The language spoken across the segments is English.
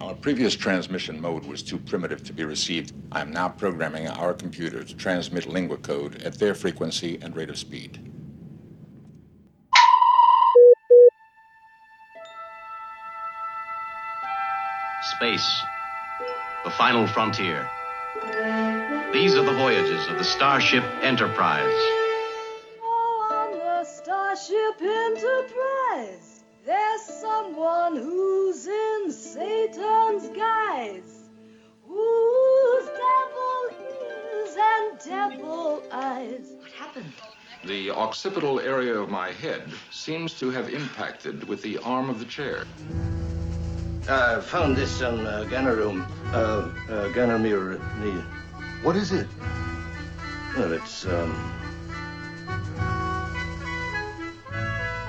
Our previous transmission mode was too primitive to be received. I am now programming our computer to transmit lingua code at their frequency and rate of speed. Space, the final frontier. These are the voyages of the Starship Enterprise. Devil eyes. What happened? The occipital area of my head seems to have impacted with the arm of the chair. I found this on uh, Gunner Room. Uh, uh, Gunner Mirror. The, What is it? well, it's, um.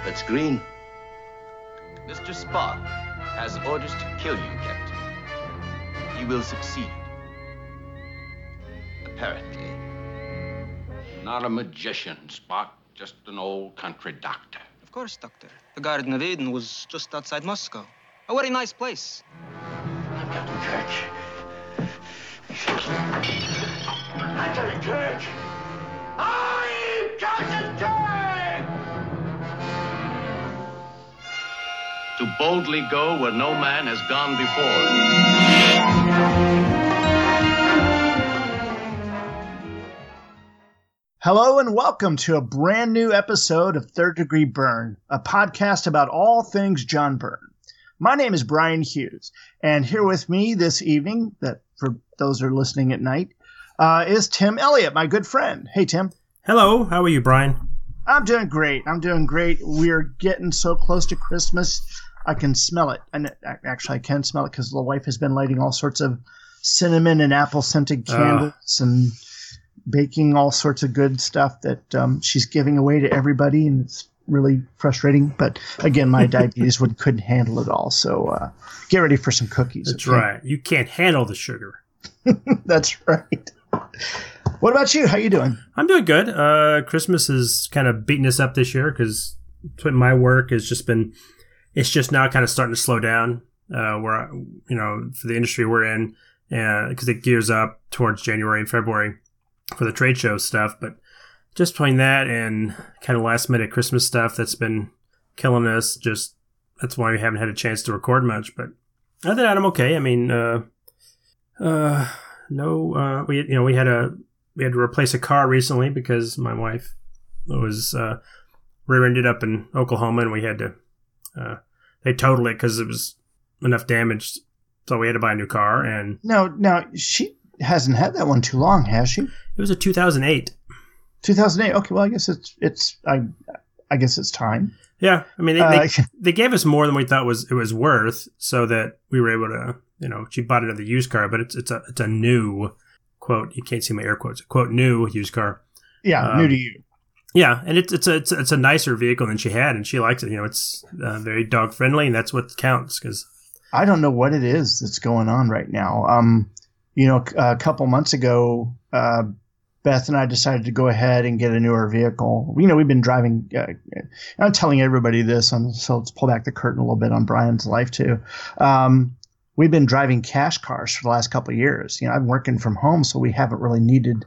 It's green. Mr. Spock has orders to kill you, Captain. He will succeed. Apparently. Not a magician, Spock. Just an old country doctor. Of course, Doctor. The Garden of Eden was just outside Moscow. A very nice place. I'm Captain Kirk. Captain Kirk! I'm Captain Kirk! To boldly go where no man has gone before. Hello and welcome to a brand new episode of Third Degree Byrne, a podcast about all things John Byrne. My name is Brian Hughes, and here with me this evening, that for those who are listening at night, uh, is Tim Elliott, my good friend. Hey, Tim. Hello, how are you, Brian? I'm doing great. I'm doing great. We're getting so close to Christmas. I can smell it. And actually, I can smell it because the wife has been lighting all sorts of cinnamon and apple scented candles and baking all sorts of good stuff that um, she's giving away to everybody. And it's really frustrating. But again, my diabetes would, couldn't handle it all. So uh, get ready for some cookies. That's okay? right. You can't handle the sugar. That's right. What about you? How you doing? I'm doing good. Uh, Christmas is kind of beating us up this year because my work has just been, it's just now kind of starting to slow down. Uh, where you know for the industry we're in, because it gears up towards January and February for the trade show stuff. But just between that and kind of last minute Christmas stuff that's been killing us. Just that's why we haven't had a chance to record much. But other than that, I'm okay. I mean, uh, uh, no, uh, we you know we had a we had to replace a car recently because my wife was uh, rear-ended up in Oklahoma, and we had to uh, they totaled it because it was enough damage, so we had to buy a new car. And No, now she hasn't had that one too long, has she? it was a 2008. 2008. Okay, well, I guess it's it's I I guess it's time. Yeah, I mean they, Uh, they, they gave us more than we thought was it was worth, so that we were able to you know she bought another used car, but it's it's a it's a new quote. You can't see my air quotes. Quote new used car. Yeah, Um, new to you. Yeah, and it's it's a it's, it's a nicer vehicle than she had, and she likes it. You know, it's uh, very dog friendly, and that's what counts. Because I don't know what it is that's going on right now. Um, you know, a couple months ago, uh, Beth and I decided to go ahead and get a newer vehicle. You know, we've been driving. Uh, I'm telling everybody this, um, so let's pull back the curtain a little bit on Brian's life too. Um, we've been driving cash cars for the last couple of years. You know, I'm working from home, so we haven't really needed,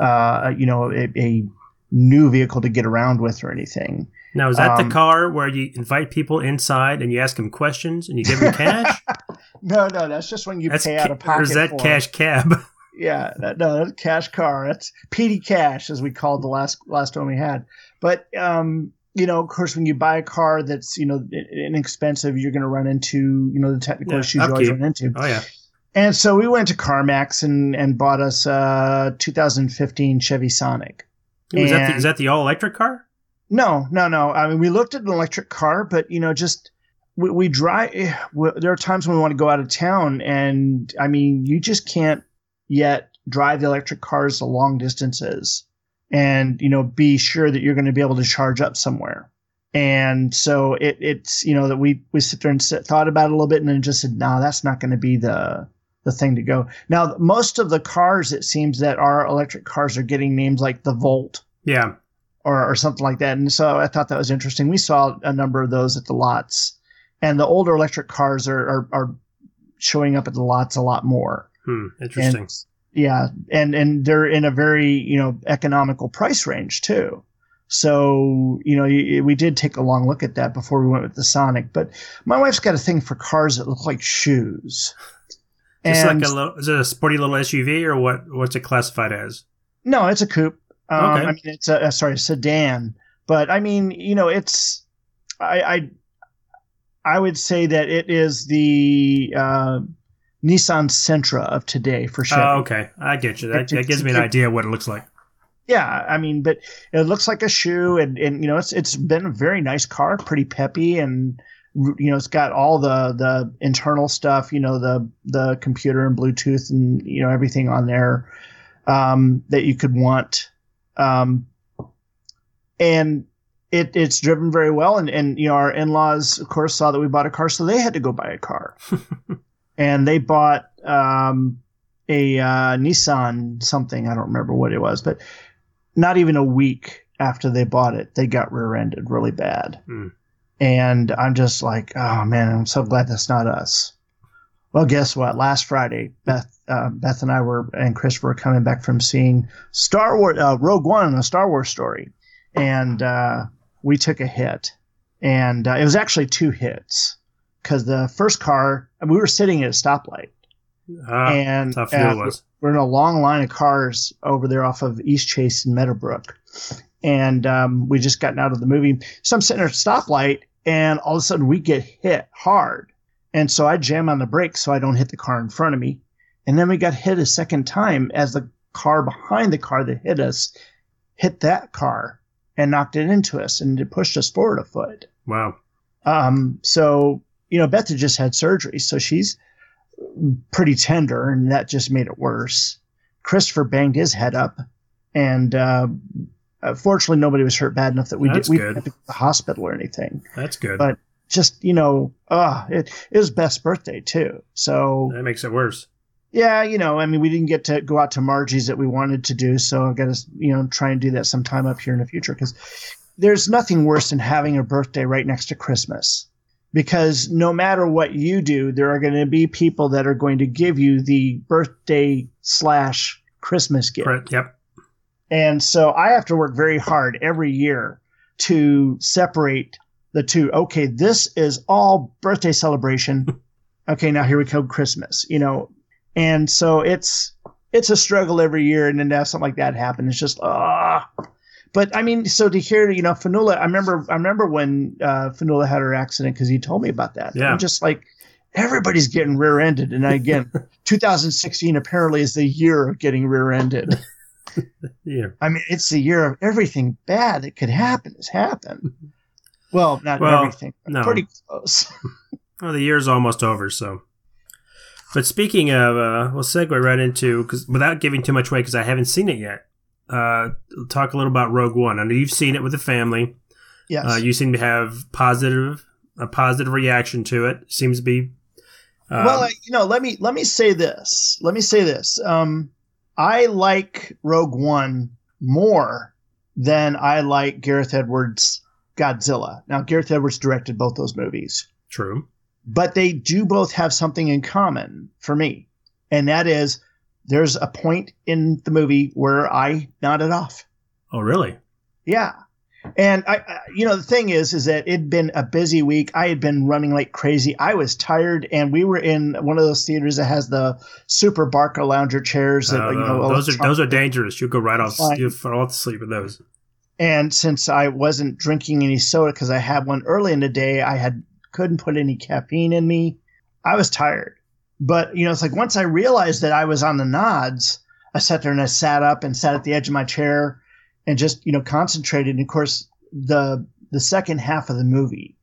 uh, you know, a, a new vehicle to get around with or anything. now is that Um, the car where you invite people inside and you ask them questions and you give them cash? No, no, that's just when you that's pay out of pocket. or is that for it. cash cab? Yeah, that, no, that's cash car. That's PD cash, as we called the last last one we had. But um, you know, of course, when you buy a car that's you know inexpensive, you're going to run into you know the technical Yeah, issues you always run into. Oh yeah, And so we went to CarMax and and bought us a 2015 Chevy Sonic. is that the, is that the all electric car? No, no, no. I mean, we looked at an electric car, but you know, just we, we drive. eh, There are times when we want to go out of town, and I mean, you just can't yet drive the electric cars the long distances, and you know, be sure that you're going to be able to charge up somewhere. And so it, it's you know that we we sit there and sit, thought about it a little bit, and then just said, no, that's not going to be the the thing to go. Now, most of the cars, it seems that our electric cars are getting names like the Volt Yeah, or, or something like that. And so I thought that was interesting. We saw a number of those at the lots, and the older electric cars are are, are showing up at the lots a lot more. Hmm, interesting. And, yeah, and and they're in a very you know economical price range too. So you know we did take a long look at that before we went with the Sonic. But my wife's got a thing for cars that look like shoes. It's like a little, is it a sporty little SUV or what? What's it classified as? No, it's a coupe. Um, Okay. I mean, it's a sorry, sedan. But I mean, you know, it's I I, I would say that it is the uh, Nissan Sentra of today for sure. Oh, okay. I get you. That, that gives me an idea of what it looks like. Yeah, I mean, but it looks like a shoe, and, and you know, it's it's been a very nice car, pretty peppy, and you know, it's got all the the internal stuff, you know, the the computer and Bluetooth, and you know, everything on there um, that you could want, um, and it it's driven very well, and and you know, our in laws, of course, saw that we bought a car, so they had to go buy a car, and they bought um, a uh, Nissan something, I don't remember what it was, but not even a week after they bought it, they got rear-ended really bad. Hmm. And I'm just like, oh man, I'm so glad that's not us. Well, guess what? Last Friday, Beth, uh, Beth and I were and Chris were coming back from seeing Star Wars, uh, Rogue One, a Star Wars story, and uh, we took a hit, and uh, it was actually two hits because the first car we were sitting at a stoplight, Ah, and uh, was. we're in a long line of cars over there off of East Chase and Meadowbrook. And um, we just gotten out of the movie. So I'm sitting at a stoplight, and all of a sudden we get hit hard. And so I jam on the brakes so I don't hit the car in front of me. And then we got hit a second time as the car behind the car that hit us hit that car and knocked it into us and it pushed us forward a foot. Wow. Um, so, you know, Beth had just had surgery, so she's pretty tender, and that just made it worse. Christopher banged his head up, and uh, uh, fortunately, nobody was hurt bad enough that we That's did we good. didn't have to go to the hospital or anything. That's good. But just you know, uh, it, it was Beth's birthday too, so that makes it worse. Yeah, you know, I mean, we didn't get to go out to Margie's that we wanted to do, so I've got to, you know, try and do that sometime up here in the future because there's nothing worse than having a birthday right next to Christmas. Because no matter what you do, there are going to be people that are going to give you the birthday slash Christmas gift. Right. Yep. And so I have to work very hard every year to separate the two. Okay, this is all birthday celebration. okay, now here we come Christmas, you know. And so it's it's a struggle every year and then to have something like that happen, it's just ah but I mean, so to hear, you know, Fanula, I remember, I remember when uh, Fanula had her accident because he told me about that. Yeah. I'm just like, everybody's getting rear-ended, and again, 2016 apparently is the year of getting rear-ended. Yeah. I mean, it's the year of everything bad that could happen has happened. Well, not Well, everything, but no. pretty close. Well, the year's almost over, so. But speaking of, uh, we'll segue right into because without giving too much away, because I haven't seen it yet. Uh, talk a little about Rogue One. I know you've seen it with the family. yes. Uh, you seem to have positive a positive reaction to it. Seems to be. Uh, well, I, you know, let me let me say this. Let me say this. Um, I like Rogue One more than I like Gareth Edwards' Godzilla. Now, Gareth Edwards directed both those movies, true. But they do both have something in common for me, and that is there's a point in the movie where I nodded off. Oh, really? Yeah. And I, I, you know, the thing is, is that it'd been a busy week. I had been running like crazy. I was tired, and we were in one of those theaters that has the super Barcalounger chairs. That, Uh, you know, those are those are dangerous. You'll go right off. You'll fall asleep with those. And since I wasn't drinking any soda because I had one early in the day, I had couldn't put any caffeine in me. I was tired. But you know, it's like once I realized that I was on the nods, I sat there and I sat up and sat at the edge of my chair and just you know concentrated. And of course, the the second half of the movie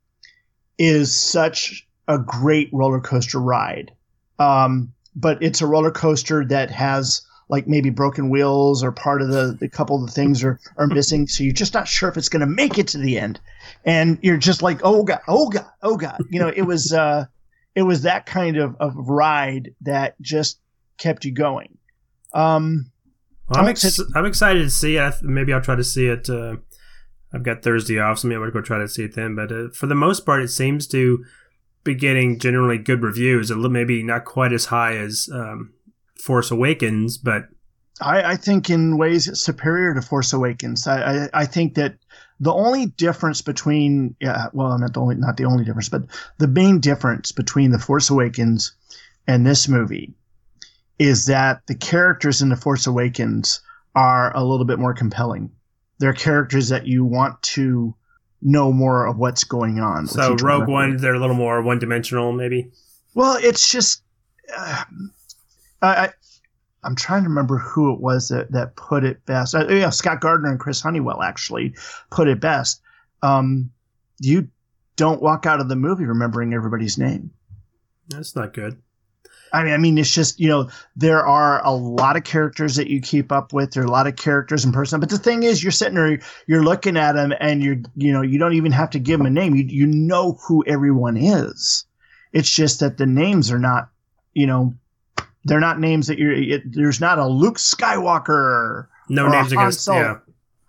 is such a great roller coaster ride. Um, but it's a roller coaster that has like maybe broken wheels or part of the, the couple of the things are, are missing. So you're just not sure if it's going to make it to the end. And you're just like, oh God, oh God, oh God. You know, it was, uh, it was that kind of, of ride that just kept you going. Um, Well, I'm, ex- excited- I'm excited to see it. Maybe I'll try to see it. Uh, I've got Thursday off, so maybe I'll go try to see it then. But uh, for the most part, it seems to be getting generally good reviews. A little, maybe not quite as high as um, Force Awakens, but I, I think in ways it's superior to Force Awakens. I, I, I think that the only difference between yeah, well, not the only not the only difference, but the main difference between the Force Awakens and this movie is that the characters in the Force Awakens are a little bit more compelling. They're characters that you want to know more of what's going on. so Rogue one. They're a little more one dimensional, maybe. Well, it's just uh, I, I I'm trying to remember who it was that that put it best. Uh, yeah, Scott Gardner and Chris Honeywell actually put it best. Um, you don't walk out of the movie remembering everybody's name. That's not good. I mean, I mean, it's just you know there are a lot of characters that you keep up with. There are a lot of characters in person, but the thing is, you're sitting there, you're looking at them, and you're you know you don't even have to give them a name. You you know who everyone is. It's just that the names are not, you know, they're not names that you're. It, there's not a Luke Skywalker. No names against. Solo. Yeah.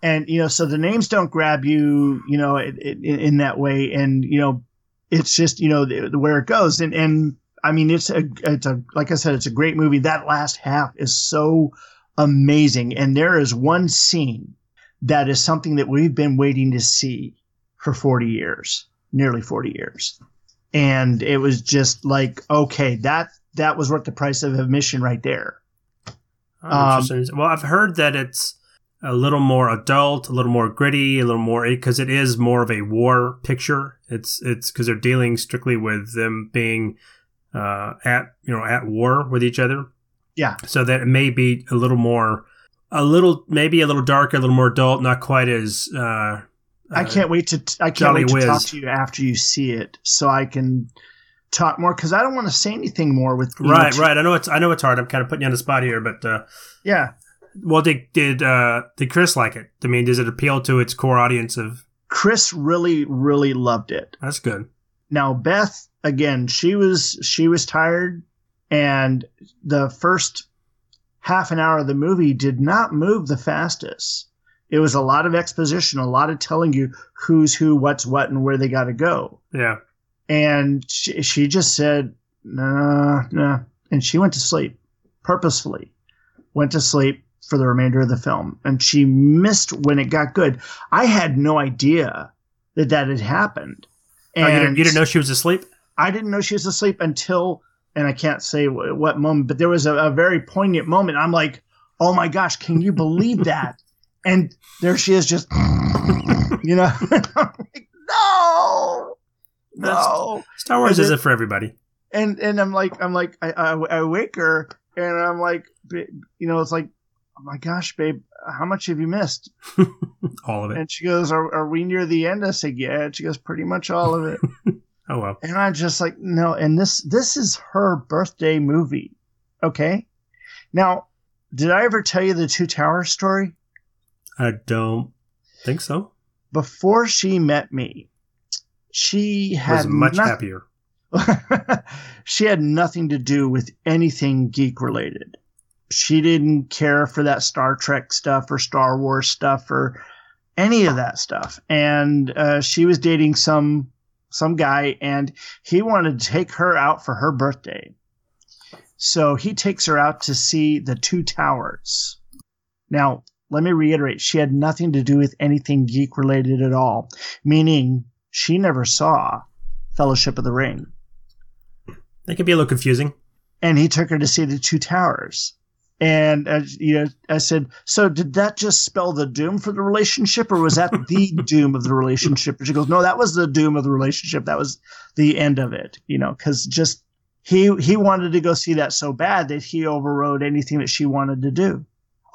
and you know so the names don't grab you you know it, it, in that way and you know it's just you know the, the, where it goes and and i mean it's a it's a like i said it's a great movie that last half is so amazing and there is one scene that is something that we've been waiting to see for 40 years nearly 40 years and it was just like okay that that was worth the price of admission right there Oh, Um, well, I've heard that it's a little more adult, a little more gritty, a little more because it is more of a war picture. It's it's because they're dealing strictly with them being uh, at you know at war with each other. Yeah. So that it may be a little more, a little maybe a little darker, a little more adult, not quite as. Uh, I uh, can't wait to I can't wait to Whiz. talk to you after you see it, so I can talk more because I don't want to say anything more with Right, right. I know it's I know it's hard. I'm kind of putting you on the spot here, but uh, Yeah, well, did did uh, did Chris like it? I mean, does it appeal to its core audience of? Chris really really loved it. That's good. Now Beth again, she was she was tired, and the first half an hour of the movie did not move the fastest. It was a lot of exposition, a lot of telling you who's who, what's what, and where they got to go. Yeah. And she, she just said no no and she went to sleep purposefully went to sleep for the remainder of the film. And she missed when it got good. I had no idea that that had happened. Oh, you, didn't, you didn't know she was asleep? i didn't know she was asleep until and i can't say what, what moment but there was a, a very poignant moment. I'm like oh my gosh can you believe that? And there she is just you know I'm like, no no Star Wars then- isn't for everybody. and and I'm like I'm like I, I, I wake her and I'm like you know it's like oh my gosh babe how much have you missed All of it. and she goes are, are we near the end I said yeah and she goes pretty much all of it Oh well. and I'm just like no and this this is her birthday movie okay now did I ever tell you the two towers story I don't think so. before she met me she had Was much happier. she had nothing to do with anything geek related. She didn't care for that Star Trek stuff or Star Wars stuff or any of that stuff. And uh, she was dating some some guy, and he wanted to take her out for her birthday. So he takes her out to see the two towers. Now, let me reiterate: she had nothing to do with anything geek related at all. Meaning, she never saw Fellowship of the Ring That can be a little confusing. and he took her to see the two towers. And uh, you know, I said, "So did that just spell the doom for the relationship, or was that the doom of the relationship?" And she goes, "No, that was the doom of the relationship. That was the end of it." You know, because just he he wanted to go see that so bad that he overrode anything that she wanted to do.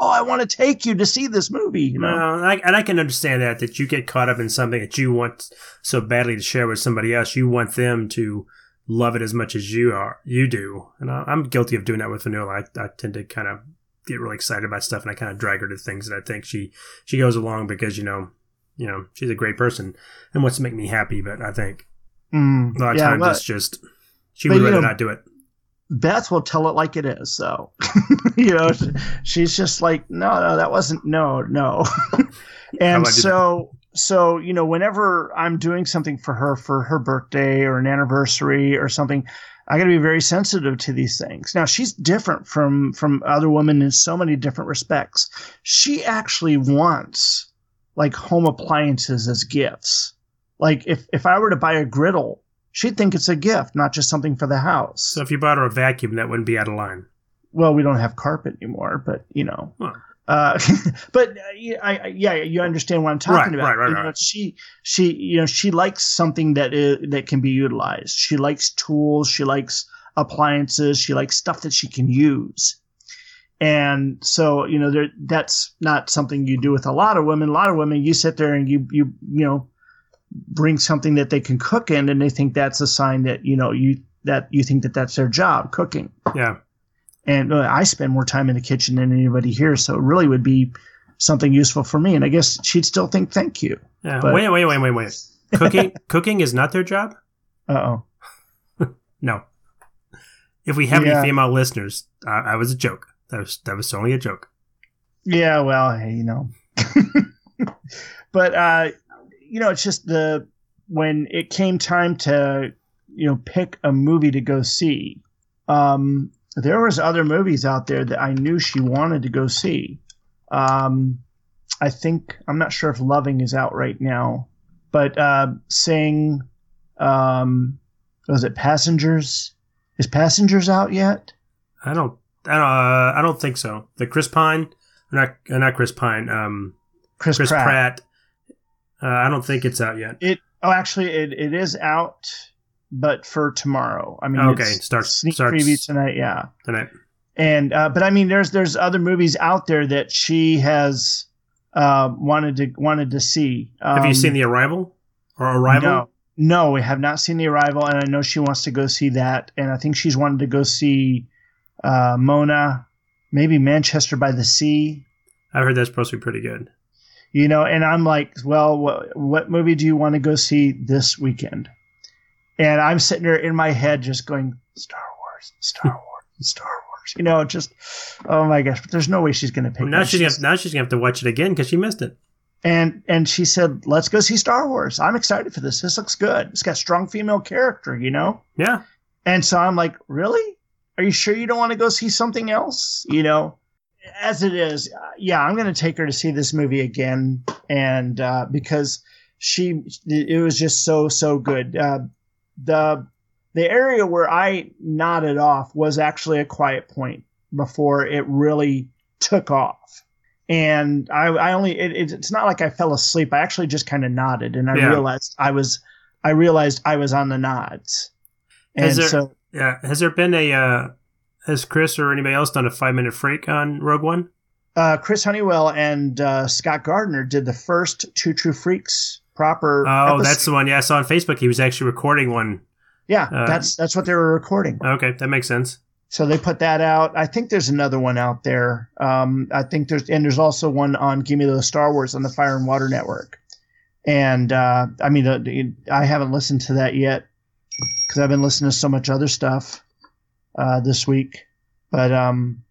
Oh, I want to take you to see this movie. You know, No, and I, and I can understand that that you get caught up in something that you want so badly to share with somebody else. You want them to love it as much as you are. You do, and I, I'm guilty of doing that with Vanilla. I, I tend to kind of get really excited about stuff, and I kind of drag her to things that I think she she goes along because you know, you know, she's a great person and wants to make me happy. But I think Mm, a lot of yeah, times well, it's just she would rather know- not do it. Beth will tell it like it is. So, you know, she's just like, no, no, that wasn't, no, no. And so, so you know, whenever I'm doing something for her for her birthday or an anniversary or something, I got to be very sensitive to these things. Now she's different from from other women in so many different respects. She actually wants like home appliances as gifts. Like if if I were to buy a griddle, she'd think it's a gift, not just something for the house. So if you bought her a vacuum, that wouldn't be out of line. Well, we don't have carpet anymore, but you know. Huh. Uh, but uh, yeah, I, I- yeah, you understand what I'm talking Right, about. right, right, You know, right. she, she, you know, she likes something that is, that can be utilized. She likes tools. She likes appliances. She likes stuff that she can use. And so, you know, there, that's not something you do with a lot of women. A lot of women, you sit there and you, you, you know, bring something that they can cook in, and they think that's a sign that you know you that you think that that's their job, cooking Yeah. and uh, I spend more time in the kitchen than anybody here, so it really would be something useful for me. And I guess she'd still think thank you. Yeah. But- wait, wait, wait, wait, wait. Cooking, cooking is not their job. Uh oh. No. If we have Yeah. any female listeners, uh, I was a joke. That was that was only a joke. Yeah, well, hey, you know. but uh, you know, it's just the when it came time to you know pick a movie to go see. Um, there was other movies out there that I knew she wanted to go see. Um, I think I'm not sure if Loving is out right now, but uh, Sing, um, was it Passengers? Is Passengers out yet? I don't. I don't. Uh, I don't think so. The Chris Pine, not not Chris Pine. Um, Chris, Chris Pratt. Pratt. Uh, I don't think it's out yet. It oh, actually, it, it is out, but for tomorrow. I mean, Okay, it's starts- sneak starts- preview tonight. Yeah, Tonight. and uh, but I mean, there's there's other movies out there that she has uh, wanted to wanted to see. Um, Have you seen The Arrival or Arrival? No, no, we have not seen the arrival, and I know she wants to go see that, and I think she's wanted to go see uh, Mona, maybe Manchester by the Sea. I heard that's supposed to be pretty good. You know and i'm like well what, what movie do you want to go see this weekend? And i'm sitting there in my head just going star wars star hmm. wars star wars. You know just oh my gosh but there's no way she's going to pick Well, now she's gonna, now she's gonna have to watch it again because she missed it. and and she said let's go see star wars. I'm excited for this. This looks good. It's got strong female character you know? Yeah. and so i'm like really? Are you sure you don't want to go see something else? You know as it is uh, yeah i'm going to take her to see this movie again and uh, because she it was just so so good uh, the the area where i nodded off was actually a quiet point before it really took off and i i only it, it- it's not like i fell asleep i actually just kind of nodded and i Yeah. realized i was i realized i was on the nods and Has there- so Yeah. Has there been a uh, has Chris or anybody else done a five minute freak on Rogue One? uh, Chris Honeywell and uh, Scott Gardner did the first Two True Freaks proper. Oh, episode. that's the one. Yeah, I saw on Facebook. He was actually recording one. yeah. uh, that's that's what they were recording. Okay, that makes sense. So they put that out. I think there's another one out there. Um, I think there's and there's also one on Give Me the Star Wars on the Fire and Water Network. And uh, I mean, uh, I haven't listened to that yet because I've been listening to so much other stuff uh, this week. But um,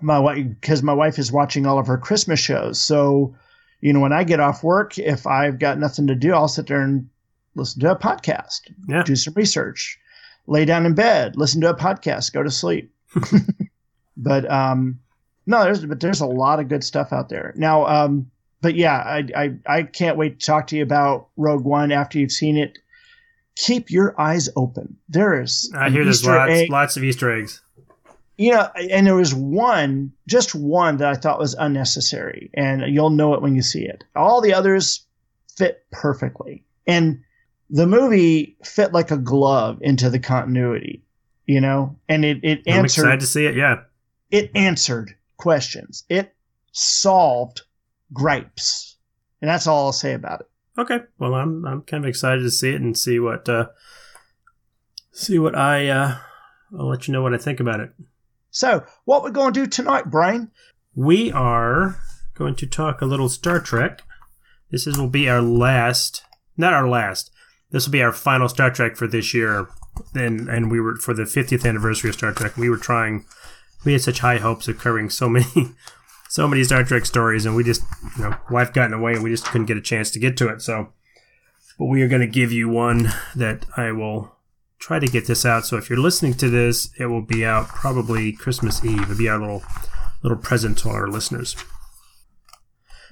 my wife, because my wife is watching all of her Christmas shows, so you know when I get off work, if I've got nothing to do, I'll sit there and listen to a podcast, Yeah. do some research, lay down in bed, listen to a podcast, go to sleep. but um, no, there's but there's a lot of good stuff out there now. Um, but yeah, I, I I can't wait to talk to you about Rogue One after you've seen it. Keep your eyes open. There is I hear there's Easter lots egg lots of Easter eggs. you know, and there was one, just one that I thought was unnecessary, and you'll know it when you see it. All the others fit perfectly, and the movie fit like a glove into the continuity, you know, and it it I'm answered excited to see it. Yeah. it answered questions, it solved gripes, and that's all I'll say about it. Okay. Well, I'm I'm kind of excited to see it and see what uh see what I uh I'll let you know what I think about it. So, what we're going to do tonight, Brian? We are going to talk a little Star Trek. This is will be our last, not our last. This will be our final Star Trek for this year. And and we were for the 50th anniversary of Star Trek. We were trying. We had such high hopes of covering so many, so many Star Trek stories, and we just, you know, life got in the way, and we just couldn't get a chance to get to it. So, but we are going to give you one that I will try to get this out. So if you're listening to this, it will be out probably Christmas Eve. It'll be our little little present to our listeners.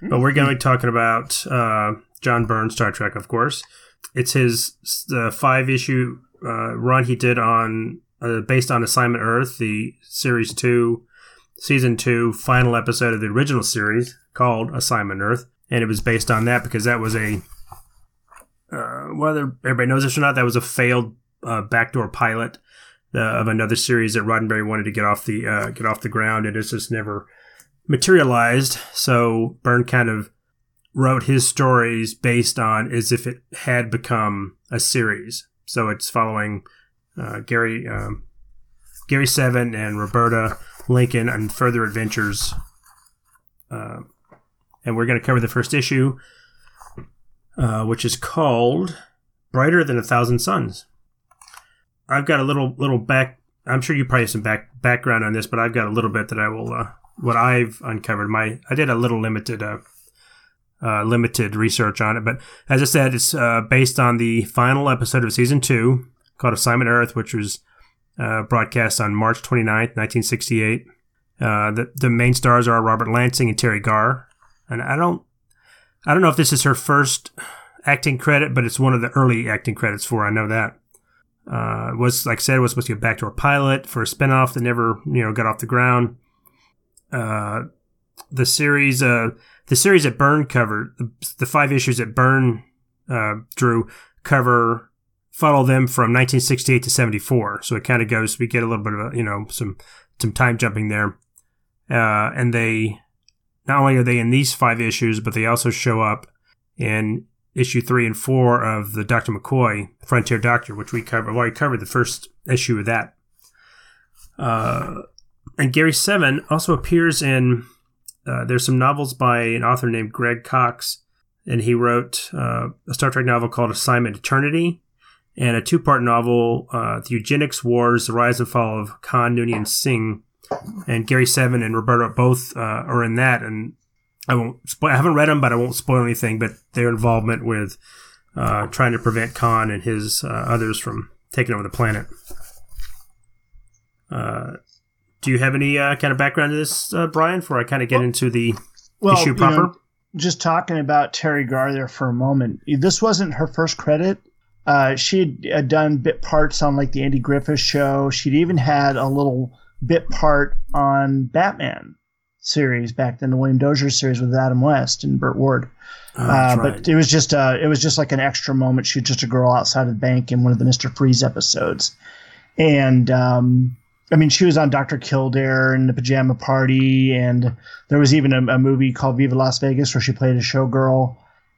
But we're going to be talking about uh, John Byrne Star Trek, of course. It's his the five issue uh, run he did on uh, based on Assignment Earth, the series two, season two, final episode of the original series called Assignment Earth, and it was based on that because that was a uh, whether everybody knows this or not, that was a failed uh, backdoor pilot uh, of another series that Roddenberry wanted to get off the uh, get off the ground, and it's just never materialized. So Byrne kind of wrote his stories based on as if it had become a series. So it's following uh, Gary um, Gary Seven and Roberta Lincoln and further adventures. Uh, and we're going to cover the first issue, uh, which is called "Brighter Than a Thousand Suns." I've got a little little back. I'm sure you probably have some back background on this, but I've got a little bit that I will uh, what I've uncovered. My I did a little limited uh, uh, limited research on it, but as I said, it's uh, based on the final episode of season two called Assignment Earth, which was uh, broadcast on March 29th, 1968. Uh, the the main stars are Robert Lansing and Teri Garr, and I don't I don't know if this is her first acting credit, but it's one of the early acting credits for. her, I know that. Uh, was like I said, it was supposed to be a backdoor pilot for a spinoff that never, you know, got off the ground. Uh, the series, uh, the series that Byrne covered, the, the five issues that Byrne uh, drew cover follow them from 1968 to 74. So it kind of goes. We get a little bit of a, you know some some time jumping there, uh, and they not only are they in these five issues, but they also show up in issue three and four of the Dr. McCoy Frontier Doctor, which we covered. Well, we covered the first issue of that. Uh, and Gary Seven also appears in. Uh, there's some novels by an author named Greg Cox, and he wrote uh, a Star Trek novel called Assignment Eternity, and a two-part novel, uh, The Eugenics Wars: The Rise and Fall of Khan Noonien Singh. And Gary Seven and Roberta both uh, are in that, and I won't. Spoil, I haven't read them, but I won't spoil anything. But their involvement with uh, trying to prevent Khan and his uh, others from taking over the planet. Uh, do you have any uh, kind of background to this, uh, Brian? Before I kind of get into the well, issue you proper. know, just talking about Teri Garr there for a moment. This wasn't her first credit. Uh, she had done bit parts on like the Andy Griffith show. She'd even had a little bit part on Batman series back then, the William Dozier series with Adam West and Burt Ward. Oh, uh, but right. it was just uh, it was just like an extra moment. She was just a girl outside of the bank in one of the Mister Freeze episodes, and um, I mean she was on Doctor Kildare and the Pajama Party, and there was even a, a movie called Viva Las Vegas where she played a showgirl.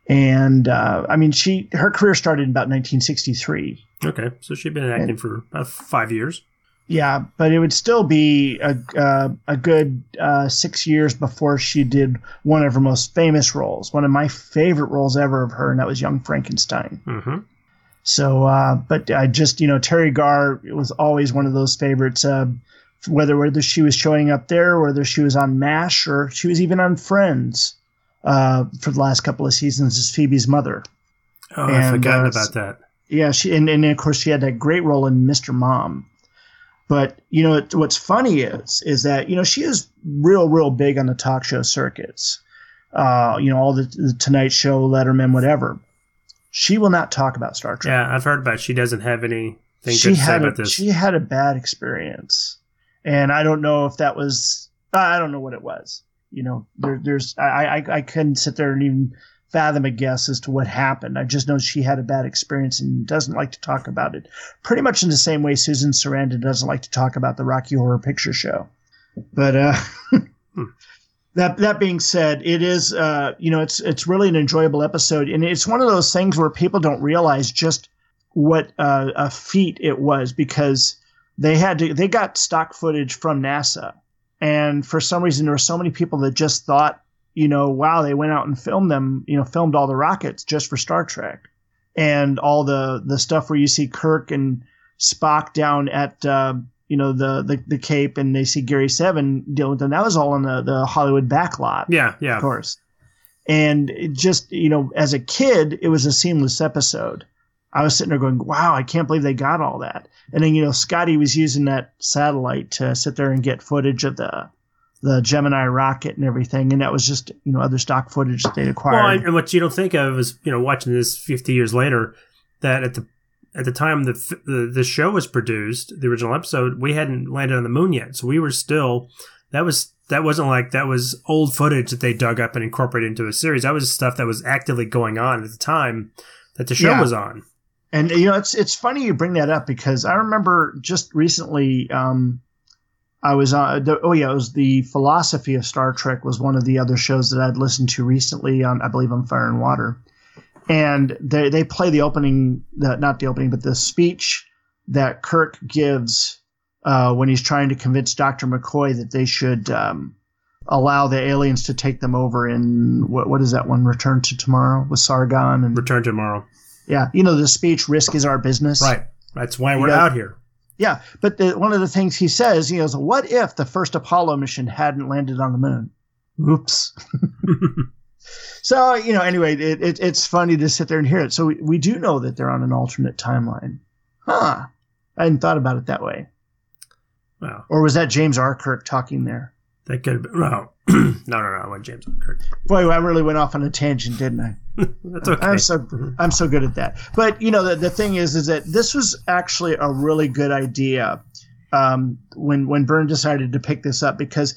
And uh, I mean, she her career started in about 1963. Okay, so she'd been acting for about five years. Yeah, but it would still be a uh, a good uh, six years before she did one of her most famous roles, one of my favorite roles ever of her, and that was Young Frankenstein. Mm-hmm. So, uh, but I just you know Teri Garr was always one of those favorites. Uh, whether whether she was showing up there, whether she was on Mash, or she was even on Friends uh, for the last couple of seasons is Phoebe's mother. Oh, I forgot uh, about that. Yeah, she and, and of course she had that great role in Mr. Mom. But you know it, what's funny is is that you know she is real real big on the talk show circuits. Uh, you know all the, the Tonight Show, Letterman, whatever. She will not talk about Star Trek. Yeah, I've heard about. It. She doesn't have anything she good to say had about a, this. she had a bad experience, and I don't know if that was I don't know what it was. You know, there, there's I, I I couldn't sit there and even fathom a guess as to what happened. I just know she had a bad experience and doesn't like to talk about it. Pretty much in the same way Susan Sarandon doesn't like to talk about the Rocky Horror Picture Show. But uh, that that being said, it is uh, you know it's it's really an enjoyable episode, and it's one of those things where people don't realize just what uh, a feat it was because they had to they got stock footage from NASA, and for some reason there were so many people that just thought you know wow they went out and filmed them you know filmed all the rockets just for Star Trek, and all the the stuff where you see Kirk and Spock down at uh, you know the, the the cape and they see Gary Seven dealing with them. That was all in the the Hollywood backlot, Yeah, yeah. of course. And it just you know, as a kid, it was a seamless episode. I was sitting there going, "Wow, I can't believe they got all that." And then you know, Scotty was using that satellite to sit there and get footage of the the Gemini rocket and everything, and that was just you know other stock footage that they'd acquired. Well, and, and what you don't think of is you know watching this 50 years later that at the at the time the, the the show was produced, the original episode, we hadn't landed on the moon yet, so we were still that was that wasn't like that was old footage that they dug up and incorporated into a series. That was stuff that was actively going on at the time that the show Yeah. was on. And you know, it's it's funny you bring that up because I remember just recently, um, I was on. The, oh yeah, it was the philosophy of Star Trek was one of the other shows that I'd listened to recently on, I believe, on Fire and Water, and they they play the opening, the, not the opening, but the speech that Kirk gives uh, when he's trying to convince Doctor McCoy that they should. Um, Allow the aliens to take them over in what what is that one? Return to Tomorrow with Sargon and Return to tomorrow. Yeah, you know the speech "Risk is our business." Right. That's why we're out here. Yeah, but the, one of the things he says, he goes, "What if the first Apollo mission hadn't landed on the moon?" Oops. so you know, anyway, it, it, it's funny to sit there and hear it. So we, we do know that they're on an alternate timeline, huh? I hadn't thought about it that way. Wow. Or was that James R. Kirk talking there? That could have been no. No, no, no. I went James Kirk. Boy, I really went off on a tangent, didn't I? That's okay. I'm so I'm so good at that. But you know, the, the thing is, is that this was actually a really good idea um, when when Byrne decided to pick this up because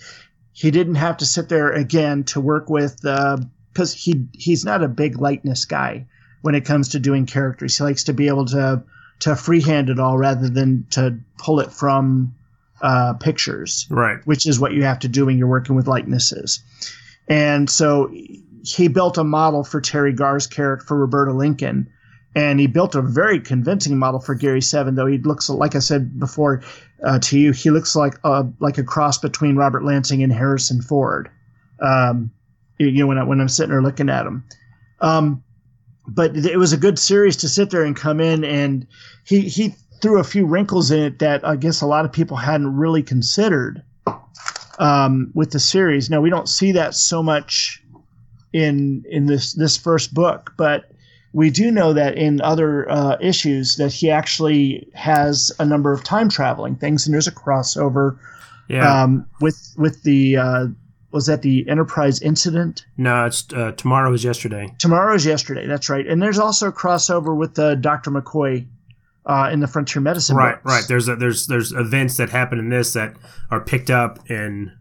he didn't have to sit there again to work with because he he's not a big lightness guy when it comes to doing characters. He likes to be able to to freehand it all rather than to pull it from uh, pictures Right. which is what you have to do when you're working with likenesses. And so he built a model for Teri Garr's character for Roberta Lincoln, and he built a very convincing model for Gary Seven. Though he looks like I said before uh, to you, he looks like a like a cross between Robert Lansing and Harrison Ford. Um, you know when I, when I'm sitting there looking at him. Um, but it was a good series to sit there and come in and he he threw a few wrinkles in it that I guess a lot of people hadn't really considered um, with the series. Now we don't see that so much in in this this first book, but we do know that in other uh, issues that he actually has a number of time traveling things, and there's a crossover Yeah. um, with with the uh, was that the Enterprise incident. no, it's uh, tomorrow is yesterday. Tomorrow is yesterday. That's right. And there's also a crossover with uh, Dr. McCoy uh, in the Frontier Medicine. Right, books. right. There's a, there's there's events that happen in this that are picked up in.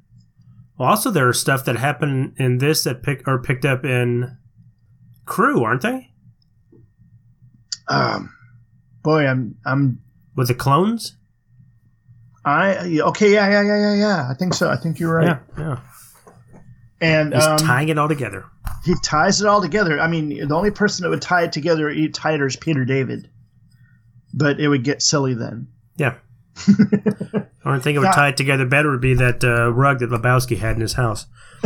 Well, also there are stuff that happen in this that pick are picked up in Crew, aren't they? Um, boy, I'm I'm With the clones. I okay. Yeah, yeah, yeah, yeah, yeah. I think so. I think you're right. Yeah, yeah. And He's um, tying it all together. he ties it all together. I mean, the only person that would tie it together tighter is Peter David, but it would get silly then. Yeah. Only thing that would tie it together better would be that uh, rug that Lebowski had in his house.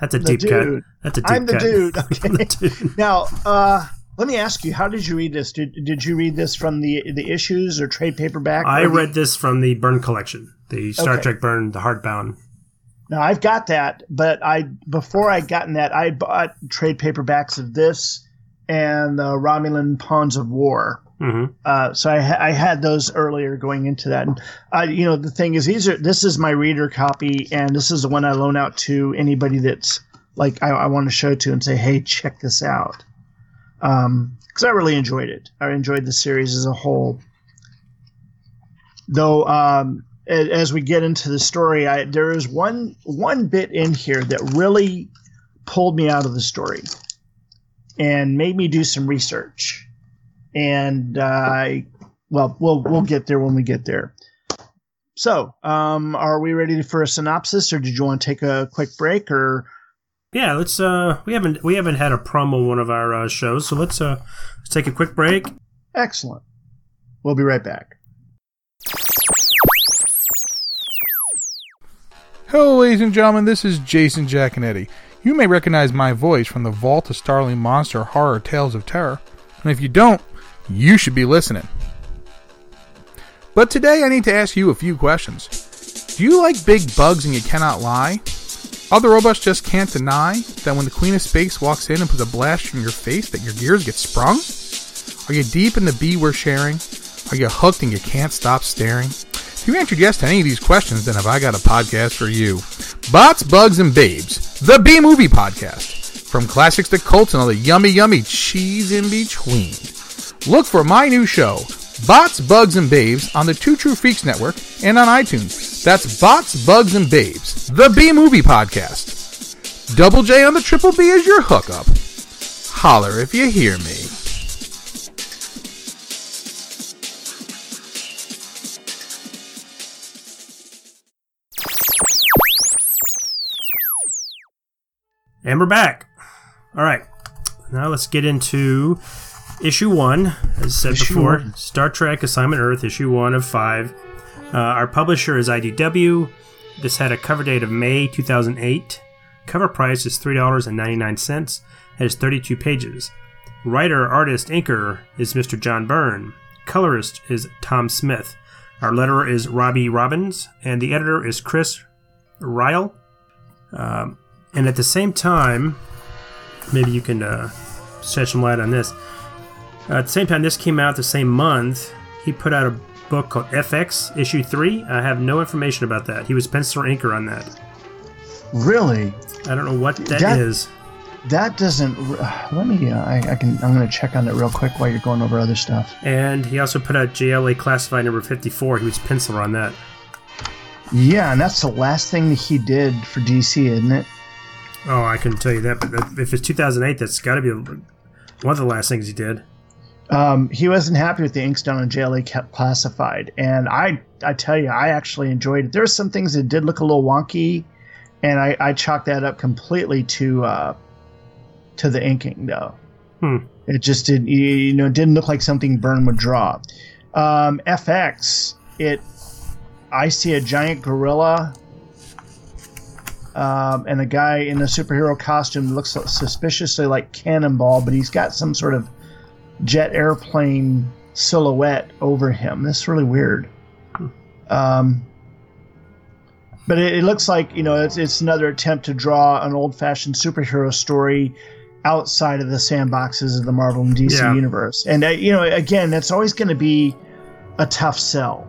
That's a deep cut. That's a deep I'm the cut. dude. I'm Okay. the dude. Now, uh, let me ask you: How did you read this? Did Did you read this from the the issues or trade paperback? I or the- read this from the Byrne collection, the Star Okay. Trek Byrne, the hardbound. Now I've got that, but I before I gotten that, I bought trade paperbacks of this and the Romulan Pawns of War. hmm Uh, so I, ha- I had those earlier going into that. And uh, you know, the thing is, these are this is my reader copy, and this is the one I loan out to anybody that's like I, I want to show to and say, hey, check this out. Because I really enjoyed it. I enjoyed the series as a whole. Though, um, as we get into the story, I, there is one one bit in here that really pulled me out of the story and made me do some research and uh, I well we'll we'll get there when we get there. So, um, are we ready for a synopsis, or did you want to take a quick break? Or Yeah, let's. Uh, we haven't we haven't had a promo on one of our uh, shows, so let's uh, let's take a quick break. excellent, we'll be right back. Hello, ladies and gentlemen, this is Jason Giaconetti. You may recognize my voice from the Vault of Starling Monster Horror Tales of Terror, and if you don't, you should be listening. But today I need to ask you a few questions. Do you like big bugs and you cannot lie? Other robots just can't deny that when the Queen of Space walks in and puts a blast in your face that your gears get sprung? Are you deep in the bee we're sharing? Are you hooked and you can't stop staring? If you answered yes to any of these questions, then have I got a podcast for you. Bots, Bugs, and Babes, the B Movie Podcast. From classics to cults and all the yummy, yummy cheese in between. Look for my new show, Bots, Bugs, and Babes, on the Two True Freaks Network and on iTunes. That's Bots, Bugs, and Babes, the B Movie Podcast. Double J on the Triple B is your hookup. Holler if you hear me. And we're back. All right. Now let's get into issue one. As said Issue before, one. Star Trek Assignment Earth, issue one of five. Uh, our publisher is IDW. This had a cover date of May 2008. Cover price is $3.99. Has 32 pages. Writer, artist, inker is Mr. John Byrne. Colorist is Tom Smith. Our letterer is Robbie Robbins. And the editor is Chris Ryall. Um, and at the same time, maybe you can uh, shed some light on this. Uh, at the same time, this came out the same month. He put out a book called FX Issue 3. I have no information about that. He was pencil or inker on that. Really? I don't know what that That- is. That doesn't. Let me. Uh, I, I can. I'm going to check on it real quick while you're going over other stuff. And he also put out JLA Classified number 54. He was penciler on that. Yeah, and that's the last thing that he did for DC, isn't it? Oh, I couldn't tell you that, but that- if it's 2008, that's got to be one of the last things he did. Um, he wasn't happy with the inks done on JLA Classified, and I, I tell you, I actually enjoyed it. There were some things that did look a little wonky, and I, I chalked that up completely to, uh, to the inking, though. Hmm. It just did, you you know, it didn't look like something Byrne would draw. Um, FX, it, I see a giant gorilla, um, and a guy in a superhero costume looks suspiciously like Cannonball, but he's got some sort of jet airplane silhouette over him. That's really weird. Um, but it, it looks like you know it's, it's another attempt to draw an old-fashioned superhero story outside of the sandboxes of the Marvel and DC Yeah. universe. And uh, you know, again, that's always going to be a tough sell.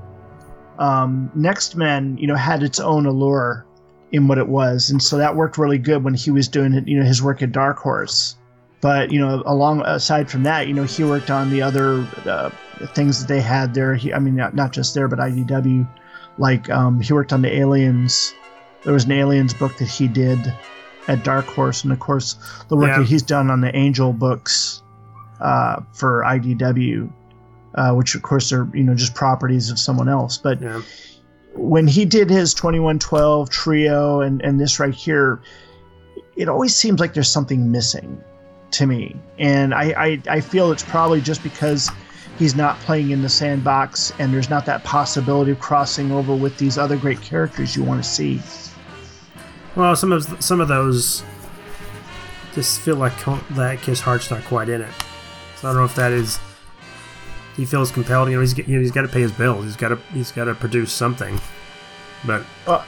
Um, Next Men, you know, had its own allure in what it was, and so that worked really good when he was doing it. You know, his work at Dark Horse. But you know, along aside from that, you know, he worked on the other uh, things that they had there. He, I mean, not, not just there, but IDW. Like um, he worked on the Aliens. There was an Aliens book that he did at Dark Horse, and of course, the work Yeah. that he's done on the Angel books uh, for IDW, uh, which of course are you know just properties of someone else. But Yeah. When he did his 2112 trio and, and this right here, it always seems like there's something missing to me. And I, I, I feel it's probably just because he's not playing in the sandbox and there's not that possibility of crossing over with these other great characters you want to see. Well, some of some of those just feel like that his heart's not quite in it. So I don't know if that is. He feels compelled. You know, he's you know, he's got to pay his bills. He's got to he's got to produce something, but Uh,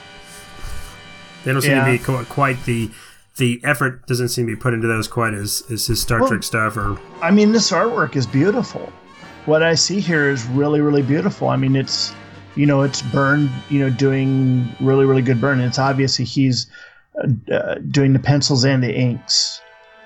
they don't seem yeah. to be qu- quite the the effort doesn't seem to be put into those quite as as his Star Well- Trek stuff or I mean, this artwork is beautiful. What I see here is really, really beautiful. I mean, it's, you know, it's Byrne you know, doing really, really good Byrne. It's obviously he's uh, uh, doing the pencils and the inks,